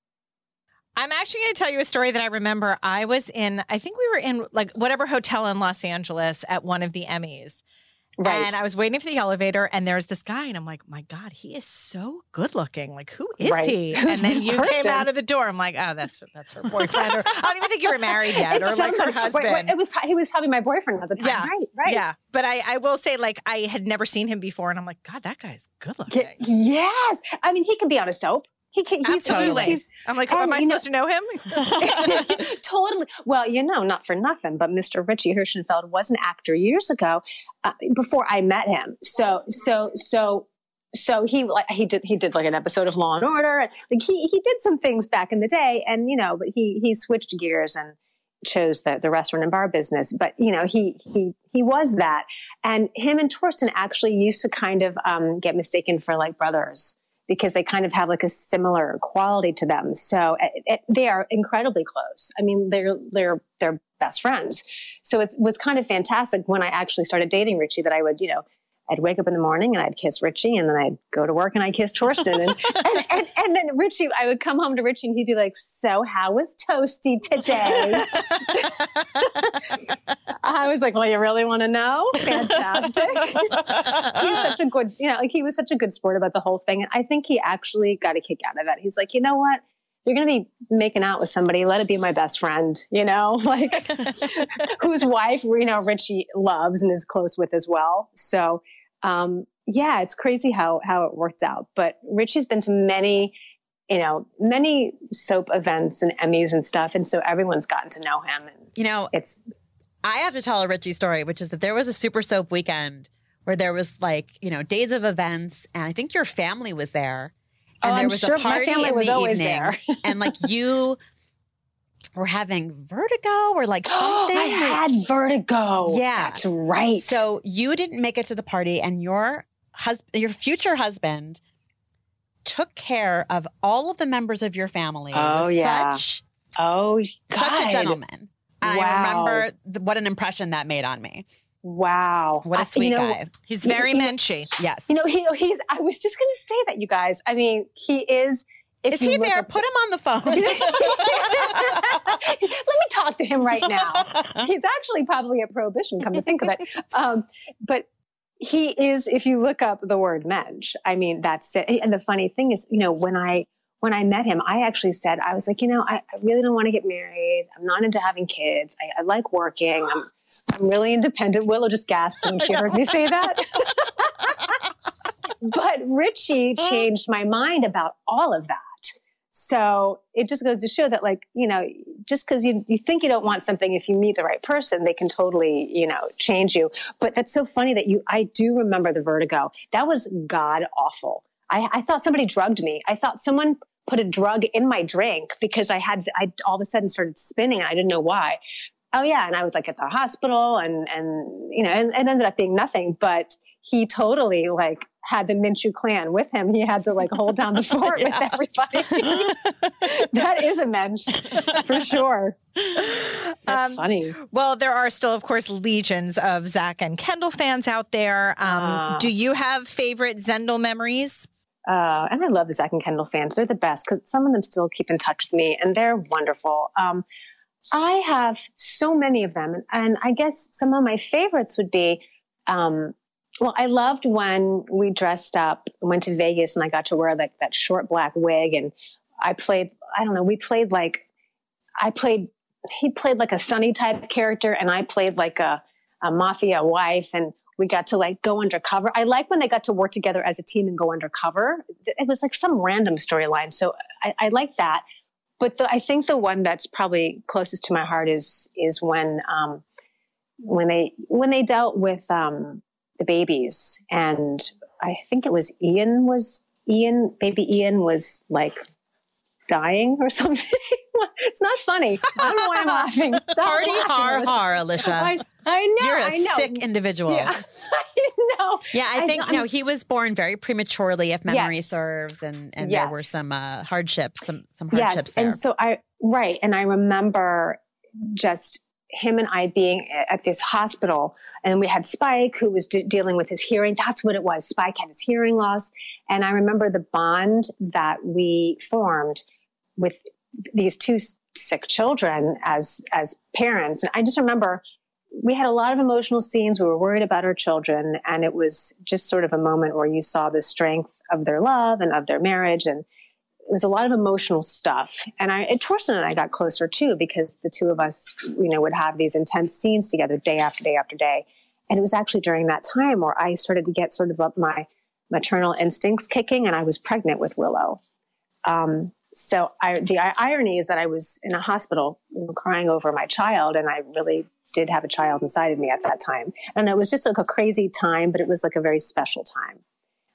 A: I'm actually going to tell you a story that I remember. I was in, I think we were in like whatever hotel in Los Angeles at one of the Emmys.
C: Right.
A: And I was waiting for the elevator, and there's this guy, and I'm like, my God, he is so good looking. Like, who is
C: Right.
A: he?
C: Who's
A: and then you
C: person?
A: came out of the door. I'm like, oh, that's that's her boyfriend, or I don't even think you were married yet, or like her husband.
C: wait, wait, it was, he was probably my boyfriend at the time.
A: Yeah.
C: Right. Right.
A: Yeah, but I, I will say, like, I had never seen him before, and I'm like, God, that guy's good looking.
C: Yes. I mean, he could be on a soap. He can, he's,
A: Absolutely.
C: he's,
A: I'm like,
C: and,
A: am I
C: know-
A: supposed to know him?
C: totally. Well, you know, not for nothing, but Mr. Richie Hirschenfeld was an actor years ago uh, before I met him. So, so, so, so he like he did he did like an episode of Law and Order. Like he he did some things back in the day, and you know, but he he switched gears and chose the the restaurant and bar business. But you know, he he he was that, and him and Thorsten actually used to kind of um, get mistaken for like brothers because they kind of have like a similar quality to them. So it, it, they are incredibly close. I mean, they're they're they're best friends. So it was kind of fantastic when I actually started dating Richie that I would, you know, I'd wake up in the morning and I'd kiss Richie and then I'd go to work and I'd kiss Thorsten. And, and, and, and then Richie, I would come home to Richie and he'd be like, so how was Toasty today? I was like, well, you really want to know? Fantastic. he was such a good, you know, like he was such a good sport about the whole thing. And I think he actually got a kick out of it. He's like, you know what? You're going to be making out with somebody. Let it be my best friend, you know, like whose wife, you know, Richie loves and is close with as well. So, um, yeah, it's crazy how, how it worked out. But Richie's been to many you know, many soap events and Emmys and stuff. And so everyone's gotten to know him. And
B: You know,
C: it's,
B: I have to tell a Richie story, which is that there was a super soap weekend where there was like, you know, days of events, and I think your family was there. And
C: Oh,
B: there was
C: sure
B: a party
C: family
B: in
C: was
B: the evening.
C: there.
B: and like you were having vertigo or like something.
C: I had vertigo.
B: Yeah.
C: That's right.
B: So you didn't make it to the party, and your husband, your future husband, took care of all of the members of your family.
C: Oh,
B: Was
C: yeah.
B: such
C: oh,
B: such a gentleman. And I remember th- what an impression that made on me.
C: Wow.
B: What a sweet
C: you know,
B: guy.
A: He's very
C: You know-.
B: Yes.
C: You know, he, he's, I was just going to say that, you guys. I mean, he is. If
B: Is he there?
C: up-
B: Put him on the phone.
C: Let me talk to him right now. He's actually probably a prohibition, come to think of it. Um, but he is, if you look up the word mensch, I mean, that's it. And the funny thing is, you know, when I, when I met him, I actually said, I was like, you know, I, I really don't want to get married. I'm not into having kids. I, I like working. I'm, I'm really independent. Willow just gasped when she heard me say that. but Richie changed my mind about all of that. So it just goes to show that, like, you know, just because you, you think you don't want something, if you meet the right person, they can totally, you know, change you. But that's so funny that you, I do remember the vertigo. That was god awful. I, I thought somebody drugged me. I thought someone put a drug in my drink because I had, I all of a sudden started spinning and I didn't know why. Oh yeah. And I was like at the hospital and, and, you know, and it ended up being nothing, but he totally like had the Minshew clan with him. He had to like hold down the fort with everybody. that is a mensch for sure. That's
A: Um,
C: funny.
A: Well, there are still, of course, legions of Zach and Kendall fans out there. Um,
C: Ah.
A: do you have favorite Zendall memories?
C: Uh, and I love the Zach and Kendall fans. They're the best because some of them still keep in touch with me and they're wonderful. Um, I have so many of them. And I guess some of my favorites would be, um, well, I loved when we dressed up, went to Vegas, and I got to wear like that short black wig. And I played, I don't know, we played like, I played, he played like a sunny type character, and I played like a, a mafia wife. And we got to like go undercover. I like when they got to work together as a team and go undercover. It was like some random storyline. So I, I like that. But the, I think the one that's probably closest to my heart is is when um, when they when they dealt with um, the babies, and I think it was Ian was Ian baby Ian was like dying or something. it's not funny. I don't know why I'm laughing. Stop
B: Party
C: laughing,
B: har
C: Alicia.
B: har, Alicia.
C: I, I know.
B: You're a
C: I know.
B: sick individual.
C: Yeah, I know.
B: Yeah, I
C: I
B: think
C: know-
B: no, he was born very prematurely, if memory
C: Yes.
B: serves, and and there were some uh, hardships, some some hardships
C: yes
B: there.
C: and so i right and i remember just him and i being at this hospital and we had spike who was de- dealing with his hearing. That's what it was. Spike had his hearing loss. And i remember the bond that we formed with these two sick children as as parents. And i just remember we had a lot of emotional scenes. We were worried about our children and it was just sort of a moment where you saw the strength of their love and of their marriage. And was a lot of emotional stuff. And I, and Thorsten and I got closer too because the two of us, you know, would have these intense scenes together day after day after day. And it was actually during that time where I started to get sort of up my maternal instincts kicking, and I was pregnant with Willow. Um, so I, the irony is that I was in a hospital crying over my child, and I really did have a child inside of me at that time. And it was just like a crazy time, but it was like a very special time.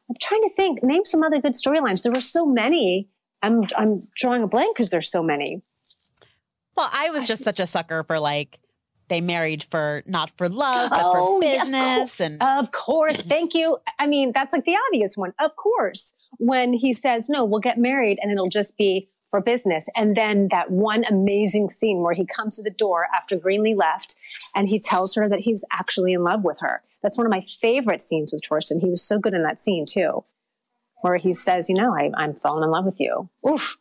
C: I'm trying to think, name some other good storylines. There were so many. I'm I'm drawing a blank because there's so many.
B: well, I was just such a sucker for like they married for not for love but
C: Oh,
B: for
C: yeah, of
B: business, and
C: Of course, mhm. thank you. I mean, that's like the obvious one. Of course, when he says, "No, we'll get married," and it'll just be for business, and then that one amazing scene where he comes to the door after Greenlee left, and he tells her that he's actually in love with her. That's one of my favorite scenes with Thorsten. He was so good in that scene too, where he says, "You know, I, I'm falling in love with you." Oof,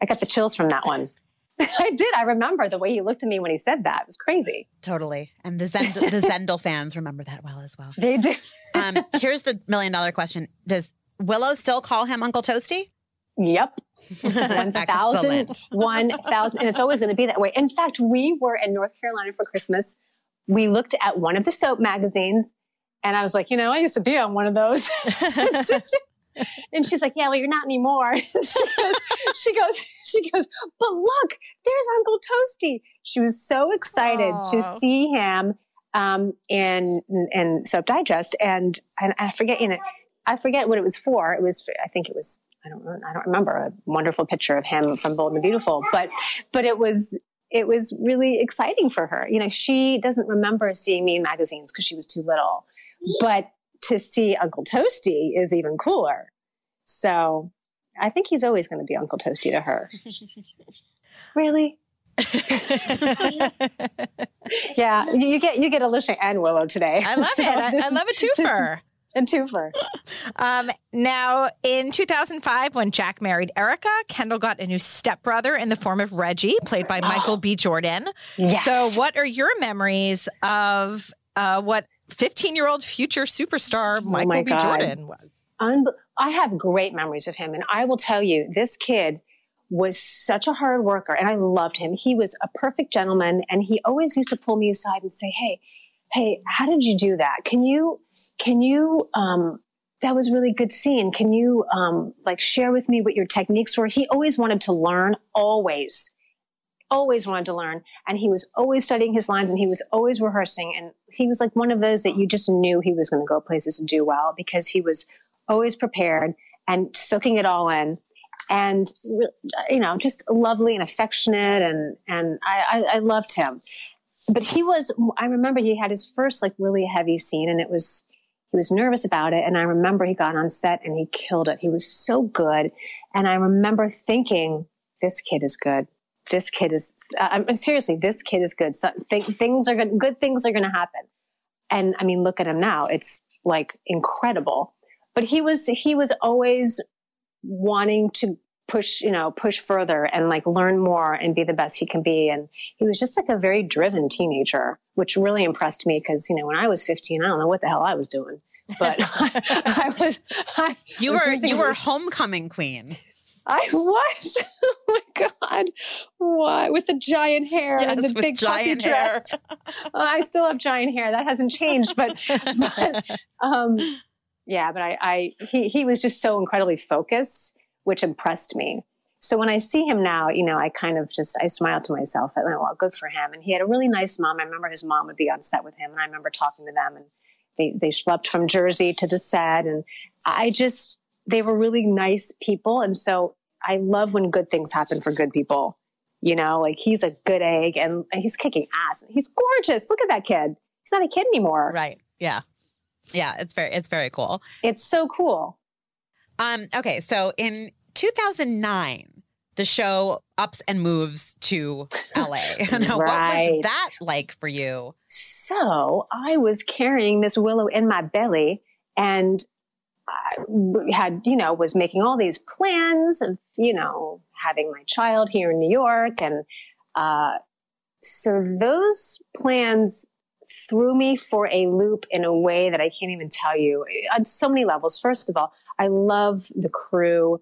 C: I got the chills from that one. I did. I remember the way he looked at me when he said that. It was crazy.
B: totally. And the Zend- the Zendall fans remember that well as well.
C: They do.
B: Um, here's the million dollar question: Does Willow still call him Uncle Toasty?
C: Yep. 1,000. 1,000. and it's always going to be that way. In fact, we were in North Carolina for Christmas. We looked at one of the soap magazines, and I was like, you know, I used to be on one of those. And she's like, yeah, well, you're not anymore. she, goes, she goes, she goes, but look, there's Uncle Toasty. She was so excited
A: Aw.
C: to see him um, in in Soap Digest, and and I forget, you know, I forget what it was for. It was, I think it was, I don't I don't remember a wonderful picture of him from Bold and the Beautiful, but but it was it was really exciting for her. You know, she doesn't remember seeing me in magazines because she was too little, but to see Uncle Toasty is even cooler. So I think he's always going to be Uncle Toasty to her. really? Yeah, you, you get you get Alicia and Willow today.
A: I love
C: So
A: it. I,
C: this
A: I
C: is
A: love a twofer.
C: a twofer.
A: Um, now, in 2005, when Jack married Erica, Kendall got a new stepbrother in the form of Reggie, played by Michael B. Jordan.
C: Yes.
A: So, what are your memories of uh, what 15 year old future superstar Michael
C: Oh my
A: B.
C: God.
A: Jordan was?
C: Unbe- I have great memories of him. And I will tell you, this kid was such a hard worker and I loved him. He was a perfect gentleman and he always used to pull me aside and say, Hey, hey, how did you do that? Can you, can you, um, that was really good scene. Can you, um, like share with me what your techniques were? He always wanted to learn, always, always wanted to learn. And he was always studying his lines and he was always rehearsing. And he was like one of those that you just knew he was going to go places and do well because he was always prepared and soaking it all in and you know just lovely and affectionate and and I, I, I loved him but he was i remember he had his first like really heavy scene and it was he was nervous about it and i remember he got on set and he killed it he was so good and i remember thinking this kid is good this kid is I'm, seriously this kid is good. So th- things are good good things are going to happen. And i mean look at him now. It's like incredible. But he was he was always wanting to push you know push further and like learn more and be the best he can be. And he was just like a very driven teenager which really impressed me because you know when i was 15 i don't know what the hell i was doing. But I, I was I
B: You
C: was
B: were you were homecoming queen.
C: I was. Oh my god! What with the giant hair and the big puffy dress? I still have giant hair. That hasn't changed, but, but um, yeah. But I, I, he, he was just so incredibly focused, which impressed me. So when I see him now, you know, I kind of just I smile to myself. I went, well, good for him. And he had a really nice mom. I remember his mom would be on set with him, and I remember talking to them, and they they schlepped from Jersey to the set, and I just they were really nice people, and so I love when good things happen for good people. You know, like he's a good egg, and he's kicking ass. He's gorgeous. Look at that kid. He's not a kid anymore.
A: Right. Yeah.
B: Yeah, it's very it's very cool.
C: It's so cool.
B: Um, okay, so in 2009, the show ups and moves to LA. now, what was that like for you?
C: So I was carrying this willow in my belly and had, you know, was making all these plans of, you know, having my child here in New York. And uh, so those plans threw me for a loop in a way that I can't even tell you on so many levels. First of all, I love the crew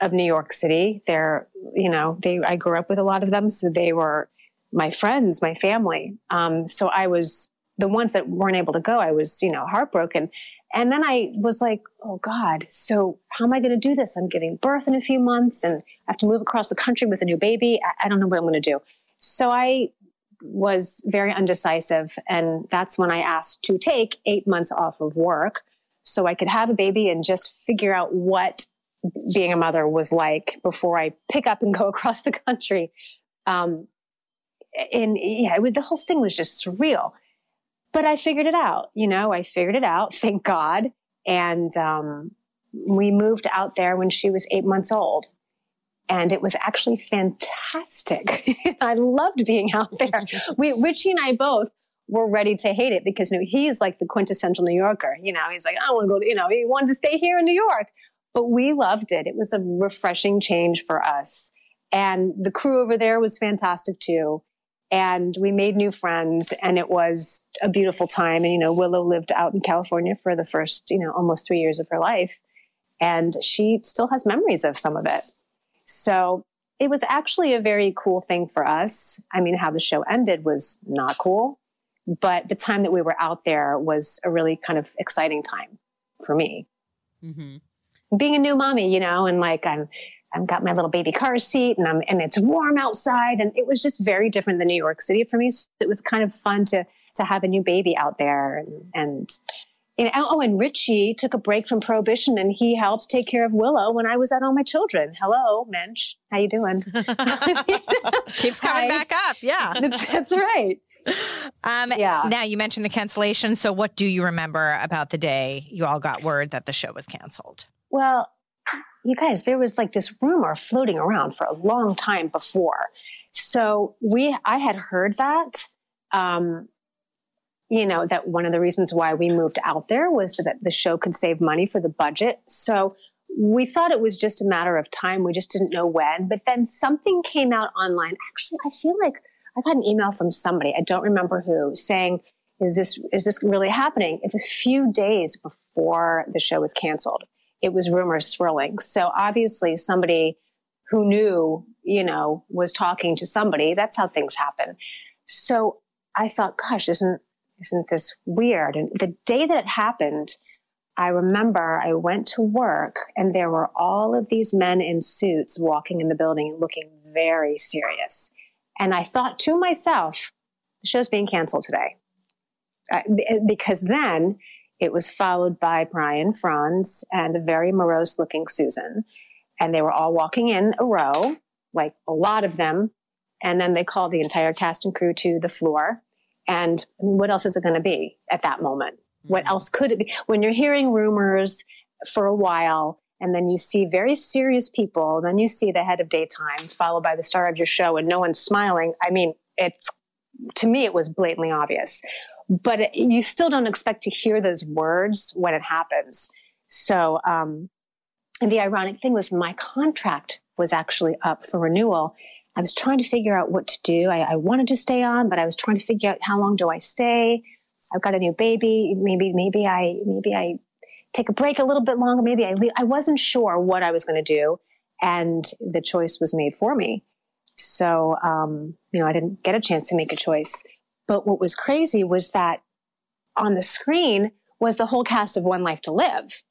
C: of New York City. They're, you know, they, I grew up with a lot of them. So they were my friends, my family. Um, so I was the ones that weren't able to go. I was, you know, heartbroken. And then I was like, oh God, so how am I going to do this? I'm giving birth in a few months and I have to move across the country with a new baby. I, I don't know what I'm going to do. So I was very undecisive. And that's when I asked to take eight months off of work so I could have a baby and just figure out what being a mother was like before I pick up and go across the country. Um, and yeah, was, the whole thing was just surreal. But I figured it out, you know, I figured it out, thank God. And um, we moved out there when she was eight months old. And it was actually fantastic. I loved being out there. we, Richie and I both were ready to hate it because you know, he's like the quintessential New Yorker. You know, he's like, I want to go to, you know, he wanted to stay here in New York. But we loved it. It was a refreshing change for us. And the crew over there was fantastic too and we made new friends and it was a beautiful time. And you know willow lived out in california for the first you know almost three years of her life and she still has memories of some of it. So it was actually a very cool thing for us. I mean how the show ended was not cool but the time that we were out there was a really kind of exciting time for me.
B: Mm-hmm.
C: being a new mommy, you know, and like I'm, I've got my little baby car seat and I'm, and it's warm outside. And it was just very different than New York City for me. So it was kind of fun to, to have a new baby out there and, and, you know, oh, and Richie took a break from prohibition and he helped take care of Willow when I was at all my children. Hello, Mensch. How you doing?
A: Keeps coming
C: Hi.
A: back up. Yeah.
C: that's, that's right.
A: Um,
C: Yeah.
A: Now you mentioned the cancellation. So what do you remember about the day you all got word that the show was canceled?
C: Well, you guys, there was like this rumor floating around for a long time before. So we, I had heard that, um, you know, that one of the reasons why we moved out there was that the show could save money for the budget. So we thought it was just a matter of time. We just didn't know when. But then something came out online. Actually, I feel like I got an email from somebody. I don't remember who saying, is this, is this really happening? It was a few days before the show was canceled it was rumors swirling. So obviously somebody who knew, you know, was talking to somebody. That's how things happen. So I thought, gosh, isn't, isn't this weird? And the day that it happened, I remember I went to work and there were all of these men in suits walking in the building looking very serious. And I thought to myself, the show's being canceled today. Uh, because then it was followed by Brian Frons and a very morose looking Susan. And they were all walking in a row, like a lot of them. And then they called the entire cast and crew to the floor. And I mean, what else is it going to be at that moment? What mm-hmm. else could it be? When you're hearing rumors for a while, and then you see very serious people, then you see the head of daytime followed by the star of your show, and no one's smiling. I mean, it's to me, it was blatantly obvious but you still don't expect to hear those words when it happens. So, um, and the ironic thing was my contract was actually up for renewal. I was trying to figure out what to do. I, I wanted to stay on, but I was trying to figure out how long do I stay. I've got a new baby. Maybe, maybe I, maybe I take a break a little bit longer. Maybe I leave. I wasn't sure what I was going to do. And the choice was made for me. So, um, you know, I didn't get a chance to make a choice. But what was crazy was that on the screen was the whole cast of One Life to Live.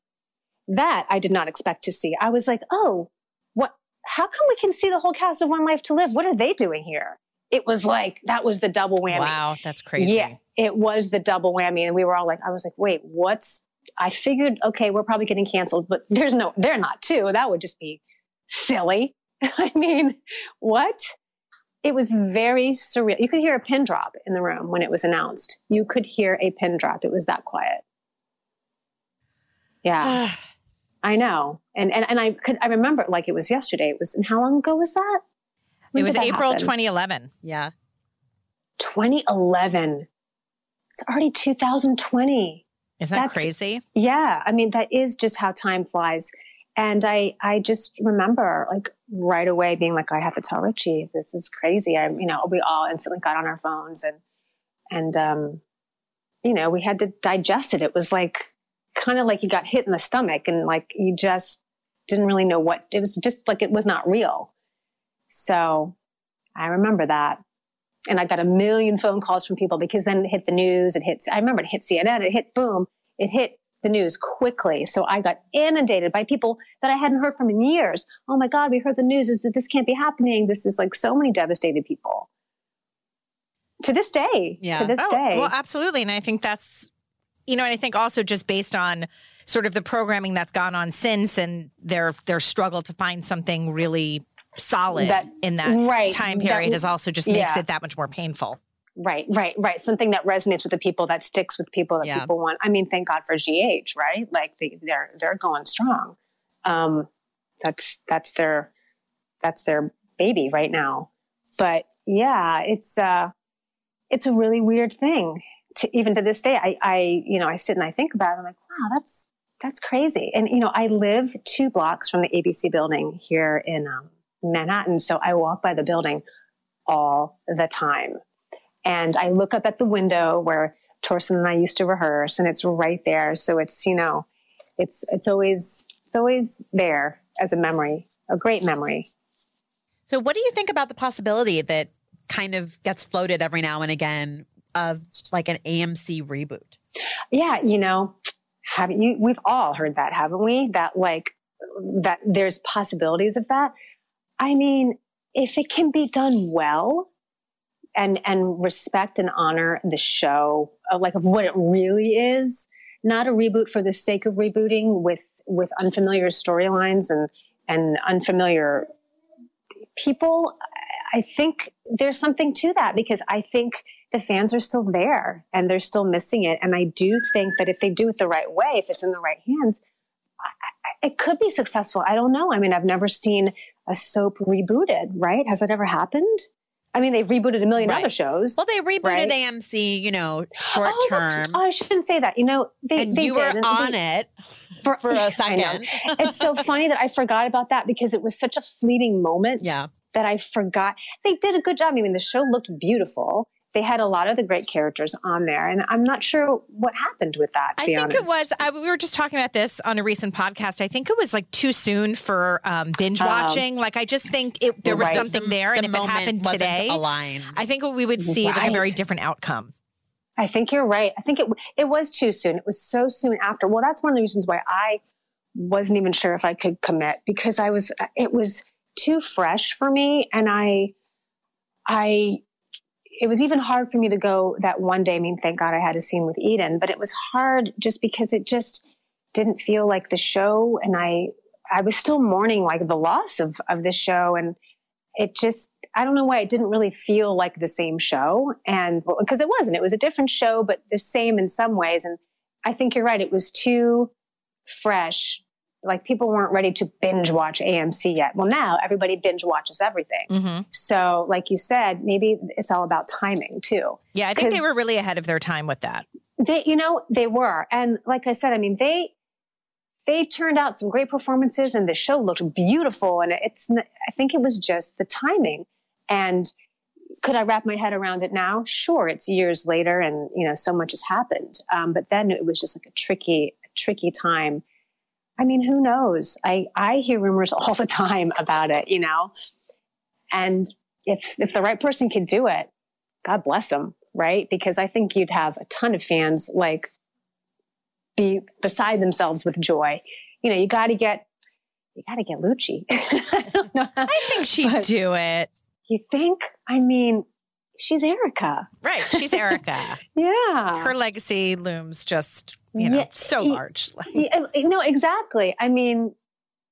C: That I did not expect to see. I was like, oh, what? How come we can see the whole cast of One Life to Live? What are they doing here? It was like, that was the double whammy.
A: Wow, that's crazy.
C: Yeah, it was the double whammy. And we were all like, I was like, wait, what's, I figured, okay, we're probably getting canceled, but there's no, they're not too. That would just be silly. I mean, what? It was very surreal. You could hear a pin drop in the room when it was announced. You could hear a pin drop. It was that quiet. Yeah, I know. And, and, and I could, I remember like it was yesterday. It was, and how long ago was that? When
A: it was
C: that
A: April
C: happen?
A: 2011.
B: Yeah.
C: 2011. It's already 2020.
A: Isn't that
C: That's-
A: crazy?
C: Yeah, I mean that is just how time flies. And I I just remember like right away being like I have to tell Richie this is crazy. I you know we all instantly got on our phones and and um you know we had to digest it. It was like kind of like you got hit in the stomach and like you just didn't really know what it was just like it was not real. So I remember that. And I got a million phone calls from people because then it hit the news. It hits, I remember it hit CNN, it hit boom, it hit the news quickly. So I got inundated by people that I hadn't heard from in years. Oh my God, we heard the news is that this can't be happening. This is like so many devastated people. To this day.
B: Yeah.
C: To this
A: Oh,
C: day.
A: Well, absolutely. And I think that's, you know, and I think also just based on sort of the programming that's gone on since and their their struggle to find something really solid
C: That-
A: in that
C: right,
A: time
C: that-
A: period is also just makes
C: yeah.
A: it that much more painful.
C: Right, right, right. Something that resonates with the people, that sticks with people, that
B: Yeah.
C: people want. I mean, thank God for GH, right? Like they, they're they're going strong. Um, that's that's their that's their baby right now. But yeah, it's uh, it's a really weird thing. To, even to this day, I, I you know I sit and I think about it. I'm like, wow, that's that's crazy. And you know, I live two blocks from the ABC building here in um, Manhattan, so I walk by the building all the time. And I look up at the window where Thorsten and I used to rehearse, and it's right there. So it's you know, it's it's always it's always there as a memory, a great memory.
B: So, what do you think about the possibility that kind of gets floated every now and again of like an AMC reboot?
C: Yeah, you know, have you? We've all heard that, haven't we? That like that there's possibilities of that. I mean, if it can be done well and and respect and honor the show uh, like of what it really is, not a reboot for the sake of rebooting with with unfamiliar storylines and and unfamiliar people, I think there's something to that because I think the fans are still there and they're still missing it. And I do think that if they do it the right way, if it's in the right hands, I, I, it could be successful. I don't know. I mean, I've never seen a soap rebooted, right? Has that ever happened? I mean, they've rebooted a million
B: Right.
C: other shows.
B: Well, they rebooted
C: Right.
B: AMC, you know, short
C: Oh,
B: term.
C: oh, I shouldn't say that. You know, they,
B: and
C: they
B: you
C: did.
B: were on
C: they-
B: it
C: for,
B: for a second.
C: it's so funny that I forgot about that because it was such a fleeting moment
B: Yeah.
C: that I forgot. They did a good job. I mean, the show looked beautiful. They had a lot of the great characters on there, and I'm not sure what happened with that. To
A: I
C: be
A: think
C: honest.
A: it was. I, we were just talking about this on a recent podcast. I think it was like too soon for um, binge
C: Oh.
A: watching. like I just think it, there was
C: Right.
A: something there, and
B: the
A: if it happened today,
B: aligned.
A: I think we would see like a very different outcome.
C: I think you're right. I think it it was too soon. It was so soon after. Well, that's one of the reasons why I wasn't even sure if I could commit because I was it was too fresh for me and I I it was even hard for me to go that one day. I mean, thank God I had a scene with Eden, but it was hard just because it just didn't feel like the show. And I I was still mourning like the loss of of this show. And it just I don't know why it didn't really feel like the same show. And because it wasn't. It was a different show but the same in some ways. And I think you're right. It was too fresh like people weren't ready to binge watch AMC yet well now everybody binge watches everything
A: hmm
C: so like you said maybe it's all about timing too
A: Yeah, I think they were really ahead of their time with that.
C: they you know they were and like I said I mean they they turned out some great performances and the show looked beautiful and it's I think it was just the timing and could I wrap my head around it now? Sure, it's years later, and you know so much has happened. Um, but then it was just like a tricky, tricky time. I mean, who knows? I I hear rumors all the time about it, you know. And if if the right person could do it, God bless them, right? Because I think you'd have a ton of fans like be beside themselves with joy. You know, you got to get you got to get Lucci. I.
A: I think she'd do it.
C: You think? I mean, she's Erica.
A: Right. She's Erica.
C: Yeah.
A: Her legacy looms just, you know,
C: Yeah,
A: so large.
C: Yeah, no, exactly. I mean,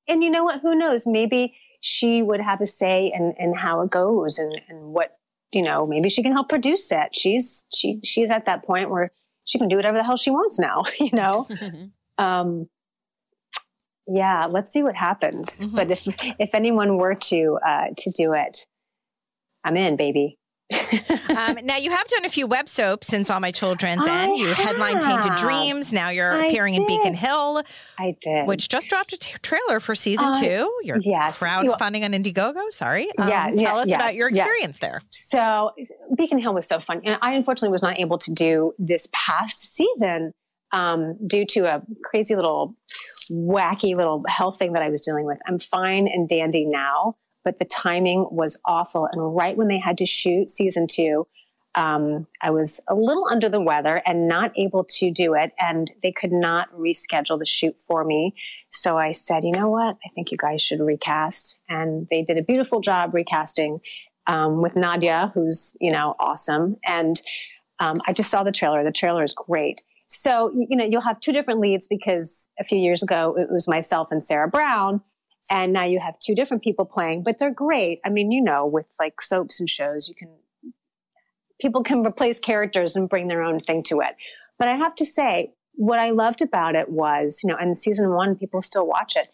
C: and you know what? Who knows? Maybe she would have a say in, in how it goes and, and what, you know, maybe she can help produce it. She's, she, she's at that point where she can do whatever the hell she wants now, you know? um, yeah, let's see what happens.
A: Mhm.
C: But if, if anyone were to, uh, to do it, I'm in, baby.
A: um, now you have done a few web soaps since All My Children's
C: I
A: End. You headline Tainted. Dreams. Now you're
C: I
A: appearing in Beacon. Hill,
C: I did.
A: which just dropped a t- trailer for season
C: Uh,
A: two. You're
C: yes.
A: crowdfunding on Indiegogo. Sorry. Um,
C: Yeah,
A: Tell
C: yeah,
A: us about
C: yes,
A: your
C: yes.
A: experience there.
C: So Beacon Hill was so fun. And I unfortunately was not able to do this past season um, due to a crazy little wacky little health thing that I was dealing with. I'm fine and dandy now, but the timing was awful. And right when they had to shoot season two, um, I was a little under the weather and not able to do it. And they could not reschedule the shoot for me. So I said, you know what? I think you guys should recast. And they did a beautiful job recasting um, with Nadia, who's, you know, awesome. And um, I just saw the trailer. The trailer is great. So, you know, you'll have two different leads because a few years ago it was myself and Sarah Brown. And now you have two different people playing, but they're great. I mean, you know, with like soaps and shows, you can, people can replace characters and bring their own thing to it. But I have to say, what I loved about it was, you know, and season one, people still watch it.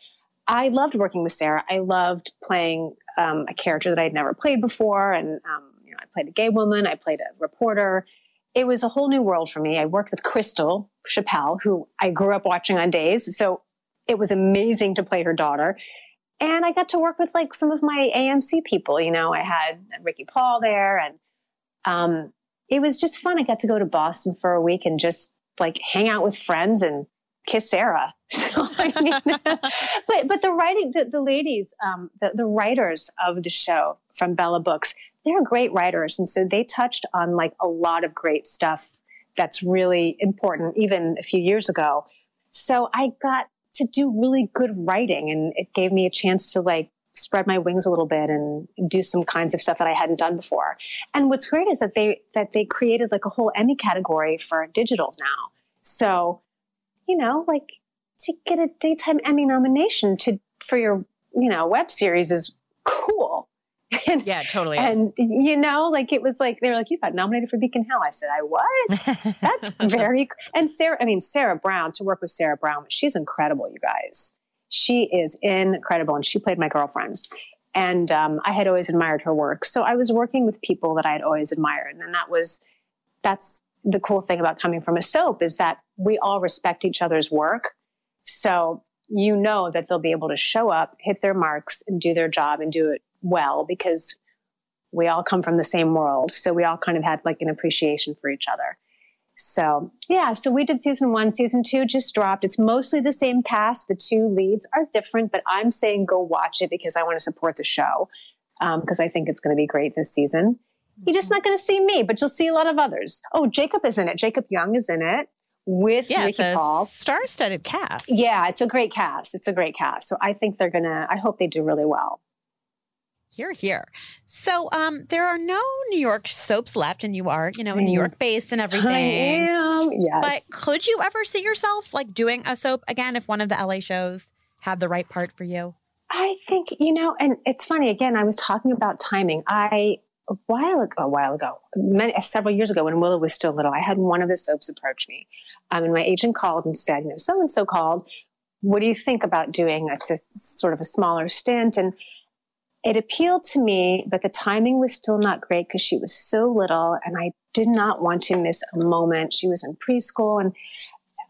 C: I loved working with Sarah. I loved playing um, a character that I'd never played before. And, um, you know, I played a gay woman, I played a reporter. It was a whole new world for me. I worked with Crystal Chappelle, who I grew up watching on Days. So it was amazing to play her daughter. And I got to work with like some of my AMC people. You know, I had Ricky Paull there and um, it was just fun. I got to go to Boston for a week and just like hang out with friends and kiss Sarah. So I mean, but but the writing, the, the ladies, um, the the writers of the show from Bella Books, they're great writers, and so they touched on like a lot of great stuff that's really important, even a few years ago. So I got to do really good writing and it gave me a chance to like spread my wings a little bit and do some kinds of stuff that I hadn't done before. And what's great is that they that they created like a whole Emmy category for digital now. So, you know, like to get a daytime Emmy nomination to for your, you know, web series is cool.
A: And, yeah, totally.
C: And is. you know, like it was like they were like, "You got nominated for Beacon Hill." I said, "I what? That's very." And Sarah, I mean Sarah Brown. To work with Sarah Brown, she's incredible, you guys. She is incredible, and she played my girlfriend. And um, I had always admired her work, so I was working with people that I had always admired, and that was that's the cool thing about coming from a soap is that we all respect each other's work. So you know that they'll be able to show up, hit their marks, and do their job and do it well because we all come from the same world. So we all kind of had like an appreciation for each other. So yeah, so we did season one. Season two just dropped. It's mostly the same cast. The two leads are different, but I'm saying go watch it because I want to support the show because um, I think it's going to be great this season. You're just not going to see me, but you'll see a lot of others. Oh, Jacob is in it. Jacob Young is in it with
A: yeah,
C: Ricky
A: it's a
C: Paul.
A: Star-studded cast.
C: Yeah, it's a great cast. It's a great cast. So I think they're gonna. I hope they do really well.
B: Here, here. So, um, there are no New York soaps left, and you are, you know, New York based and everything. I
C: am. Yes.
B: But could you ever see yourself like doing a soap again if one of the LA shows had the right part for you?
C: I think you know, and it's funny. Again, I was talking about timing. I a while ago, a while ago, many, several years ago, when Willow was still little, I had one of the soaps approach me, um, and my agent called and said, "You know, so and so called. What do you think about doing a, a sort of a smaller stint?" And it appealed to me, but the timing was still not great because she was so little and I did not want to miss a moment. She was in preschool and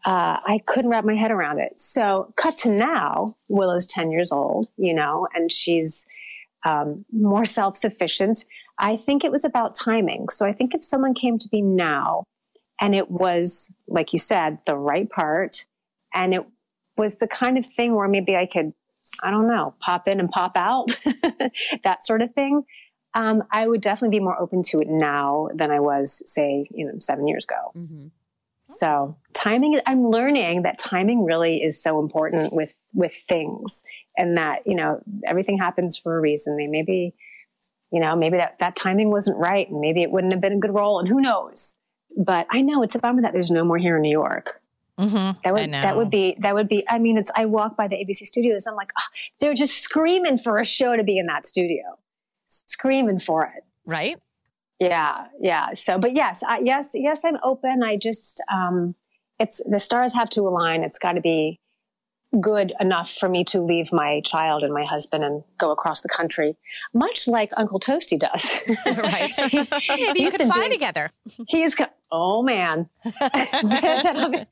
C: uh, I couldn't wrap my head around it. So, cut to now, Willow's 10 years old, you know, and she's um, more self sufficient. I think it was about timing. So, I think if someone came to me now and it was, like you said, the right part, and it was the kind of thing where maybe I could I don't know, pop in and pop out, that sort of thing. Um, I would definitely be more open to it now than I was, say, you know, seven years ago. Mm-hmm. So timing, I'm learning that timing really is so important with with things, and that you know everything happens for a reason. They maybe, you know, maybe that that timing wasn't right, and maybe it wouldn't have been a good role, and who knows. But I know it's a bummer that there's no more here in New York.
A: Mm-hmm.
C: That would that would be that would be. I mean, it's I walk by the ABC studios. I'm like, oh, they're just screaming for a show to be in that studio, screaming for it.
A: Right.
C: Yeah, yeah. So, but yes, I, yes, yes. I'm open. I just, um, it's the stars have to align. It's got to be good enough for me to leave my child and my husband and go across the country, much like Uncle Toasty does.
A: right. Maybe you could fly doing, together.
C: He's, oh man. I,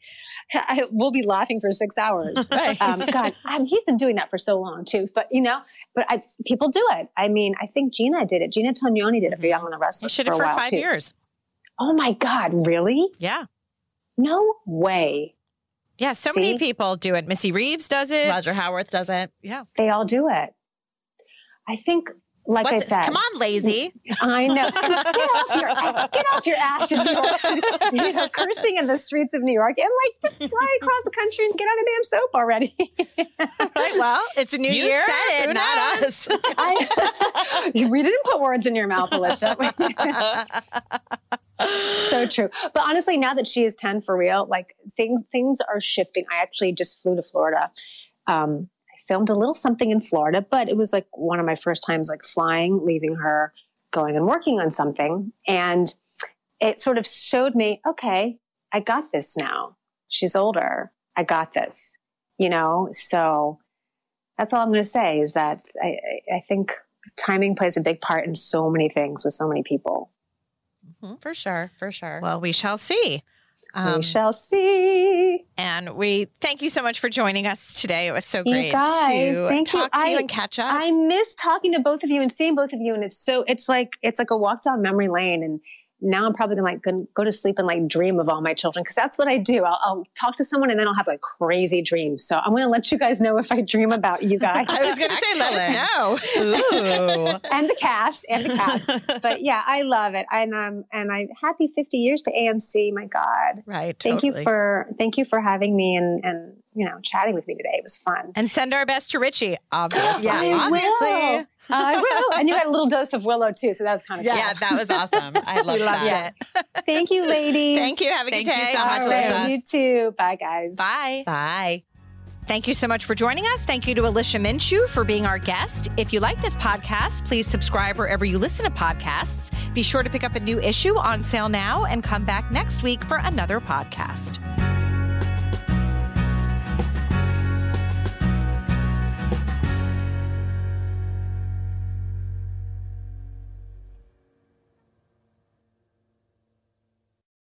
C: we'll be laughing for six hours. Right. Um, God, I mean, he's been doing that for so long too. But you know, but I, people do it. I mean, I think Gina did it. Gina Tognoni did it for Young and the Restless.
A: She did
C: it
A: for,
C: for
A: five
C: too.
A: years.
C: Oh my God, really?
A: Yeah.
C: No way.
A: Yeah, so
C: See?
A: many people do it. Missy Reeves does it.
B: Roger Howarth does it.
A: Yeah.
C: They all do it. I think, like
B: What's
C: I
B: it?
C: said,
B: Come on, lazy.
C: I know. Get off your get off your ass in New York City. You know, cursing in the streets of New York and like just fly across the country and get on a damn soap already.
A: right. Well, it's a new
B: You
A: year.
B: said it, not us.
C: I, we didn't put words in your mouth, Alicia. so true. But honestly, now that she is 10 for real, like things things are shifting. I actually just flew to Florida. Um, I filmed a little something in Florida, but it was like one of my first times like flying, leaving her, going and working on something. And it sort of showed me, okay, I got this now. She's older. I got this. You know, so that's all I'm going to say is that I, I I think timing plays a big part in so many things with so many people.
B: For sure, for sure.
A: Well, we shall see.
C: We
A: Um,
C: shall see.
A: and we thank you so much for joining us today. It was so
C: You
A: great
C: guys,
A: to
C: thank you.
A: talk to you and catch up.
C: I miss talking to both of you and seeing both of you, and it's so it's like it's like a walk down memory lane. And now I'm probably gonna like go, go to sleep and like dream of all my children because that's what I do. I'll, I'll talk to someone and then I'll have like crazy dreams. So I'm gonna let you guys know if I dream about you guys
A: I was going to say, let us know.
B: Ooh.
C: and the cast and the cast. But yeah, I love it, and um and I'm happy 50 years to AMC. My God.
A: Right.
C: Thank you for thank you for having me and and you know, chatting with me today. It was fun.
A: And send our best to Richie, obviously.
B: Yeah,
C: I
B: obviously.
C: will. I will. And you got a little dose of Willow too, so that was kind of
B: Yeah, that was awesome. I
A: We
B: loved
A: loved
B: that.
A: it.
C: Thank you, ladies.
A: Thank you. Have a
B: Thank
A: good
B: you
A: day.
B: so much,
C: All right,
B: Alicia.
C: You too. Bye, guys.
A: Bye.
B: Bye.
A: Thank you so much for joining us. Thank you to Alicia Minshew for being our guest. If you like this podcast, please subscribe wherever you listen to podcasts. Be sure to pick up a new issue on sale now and come back next week for another podcast.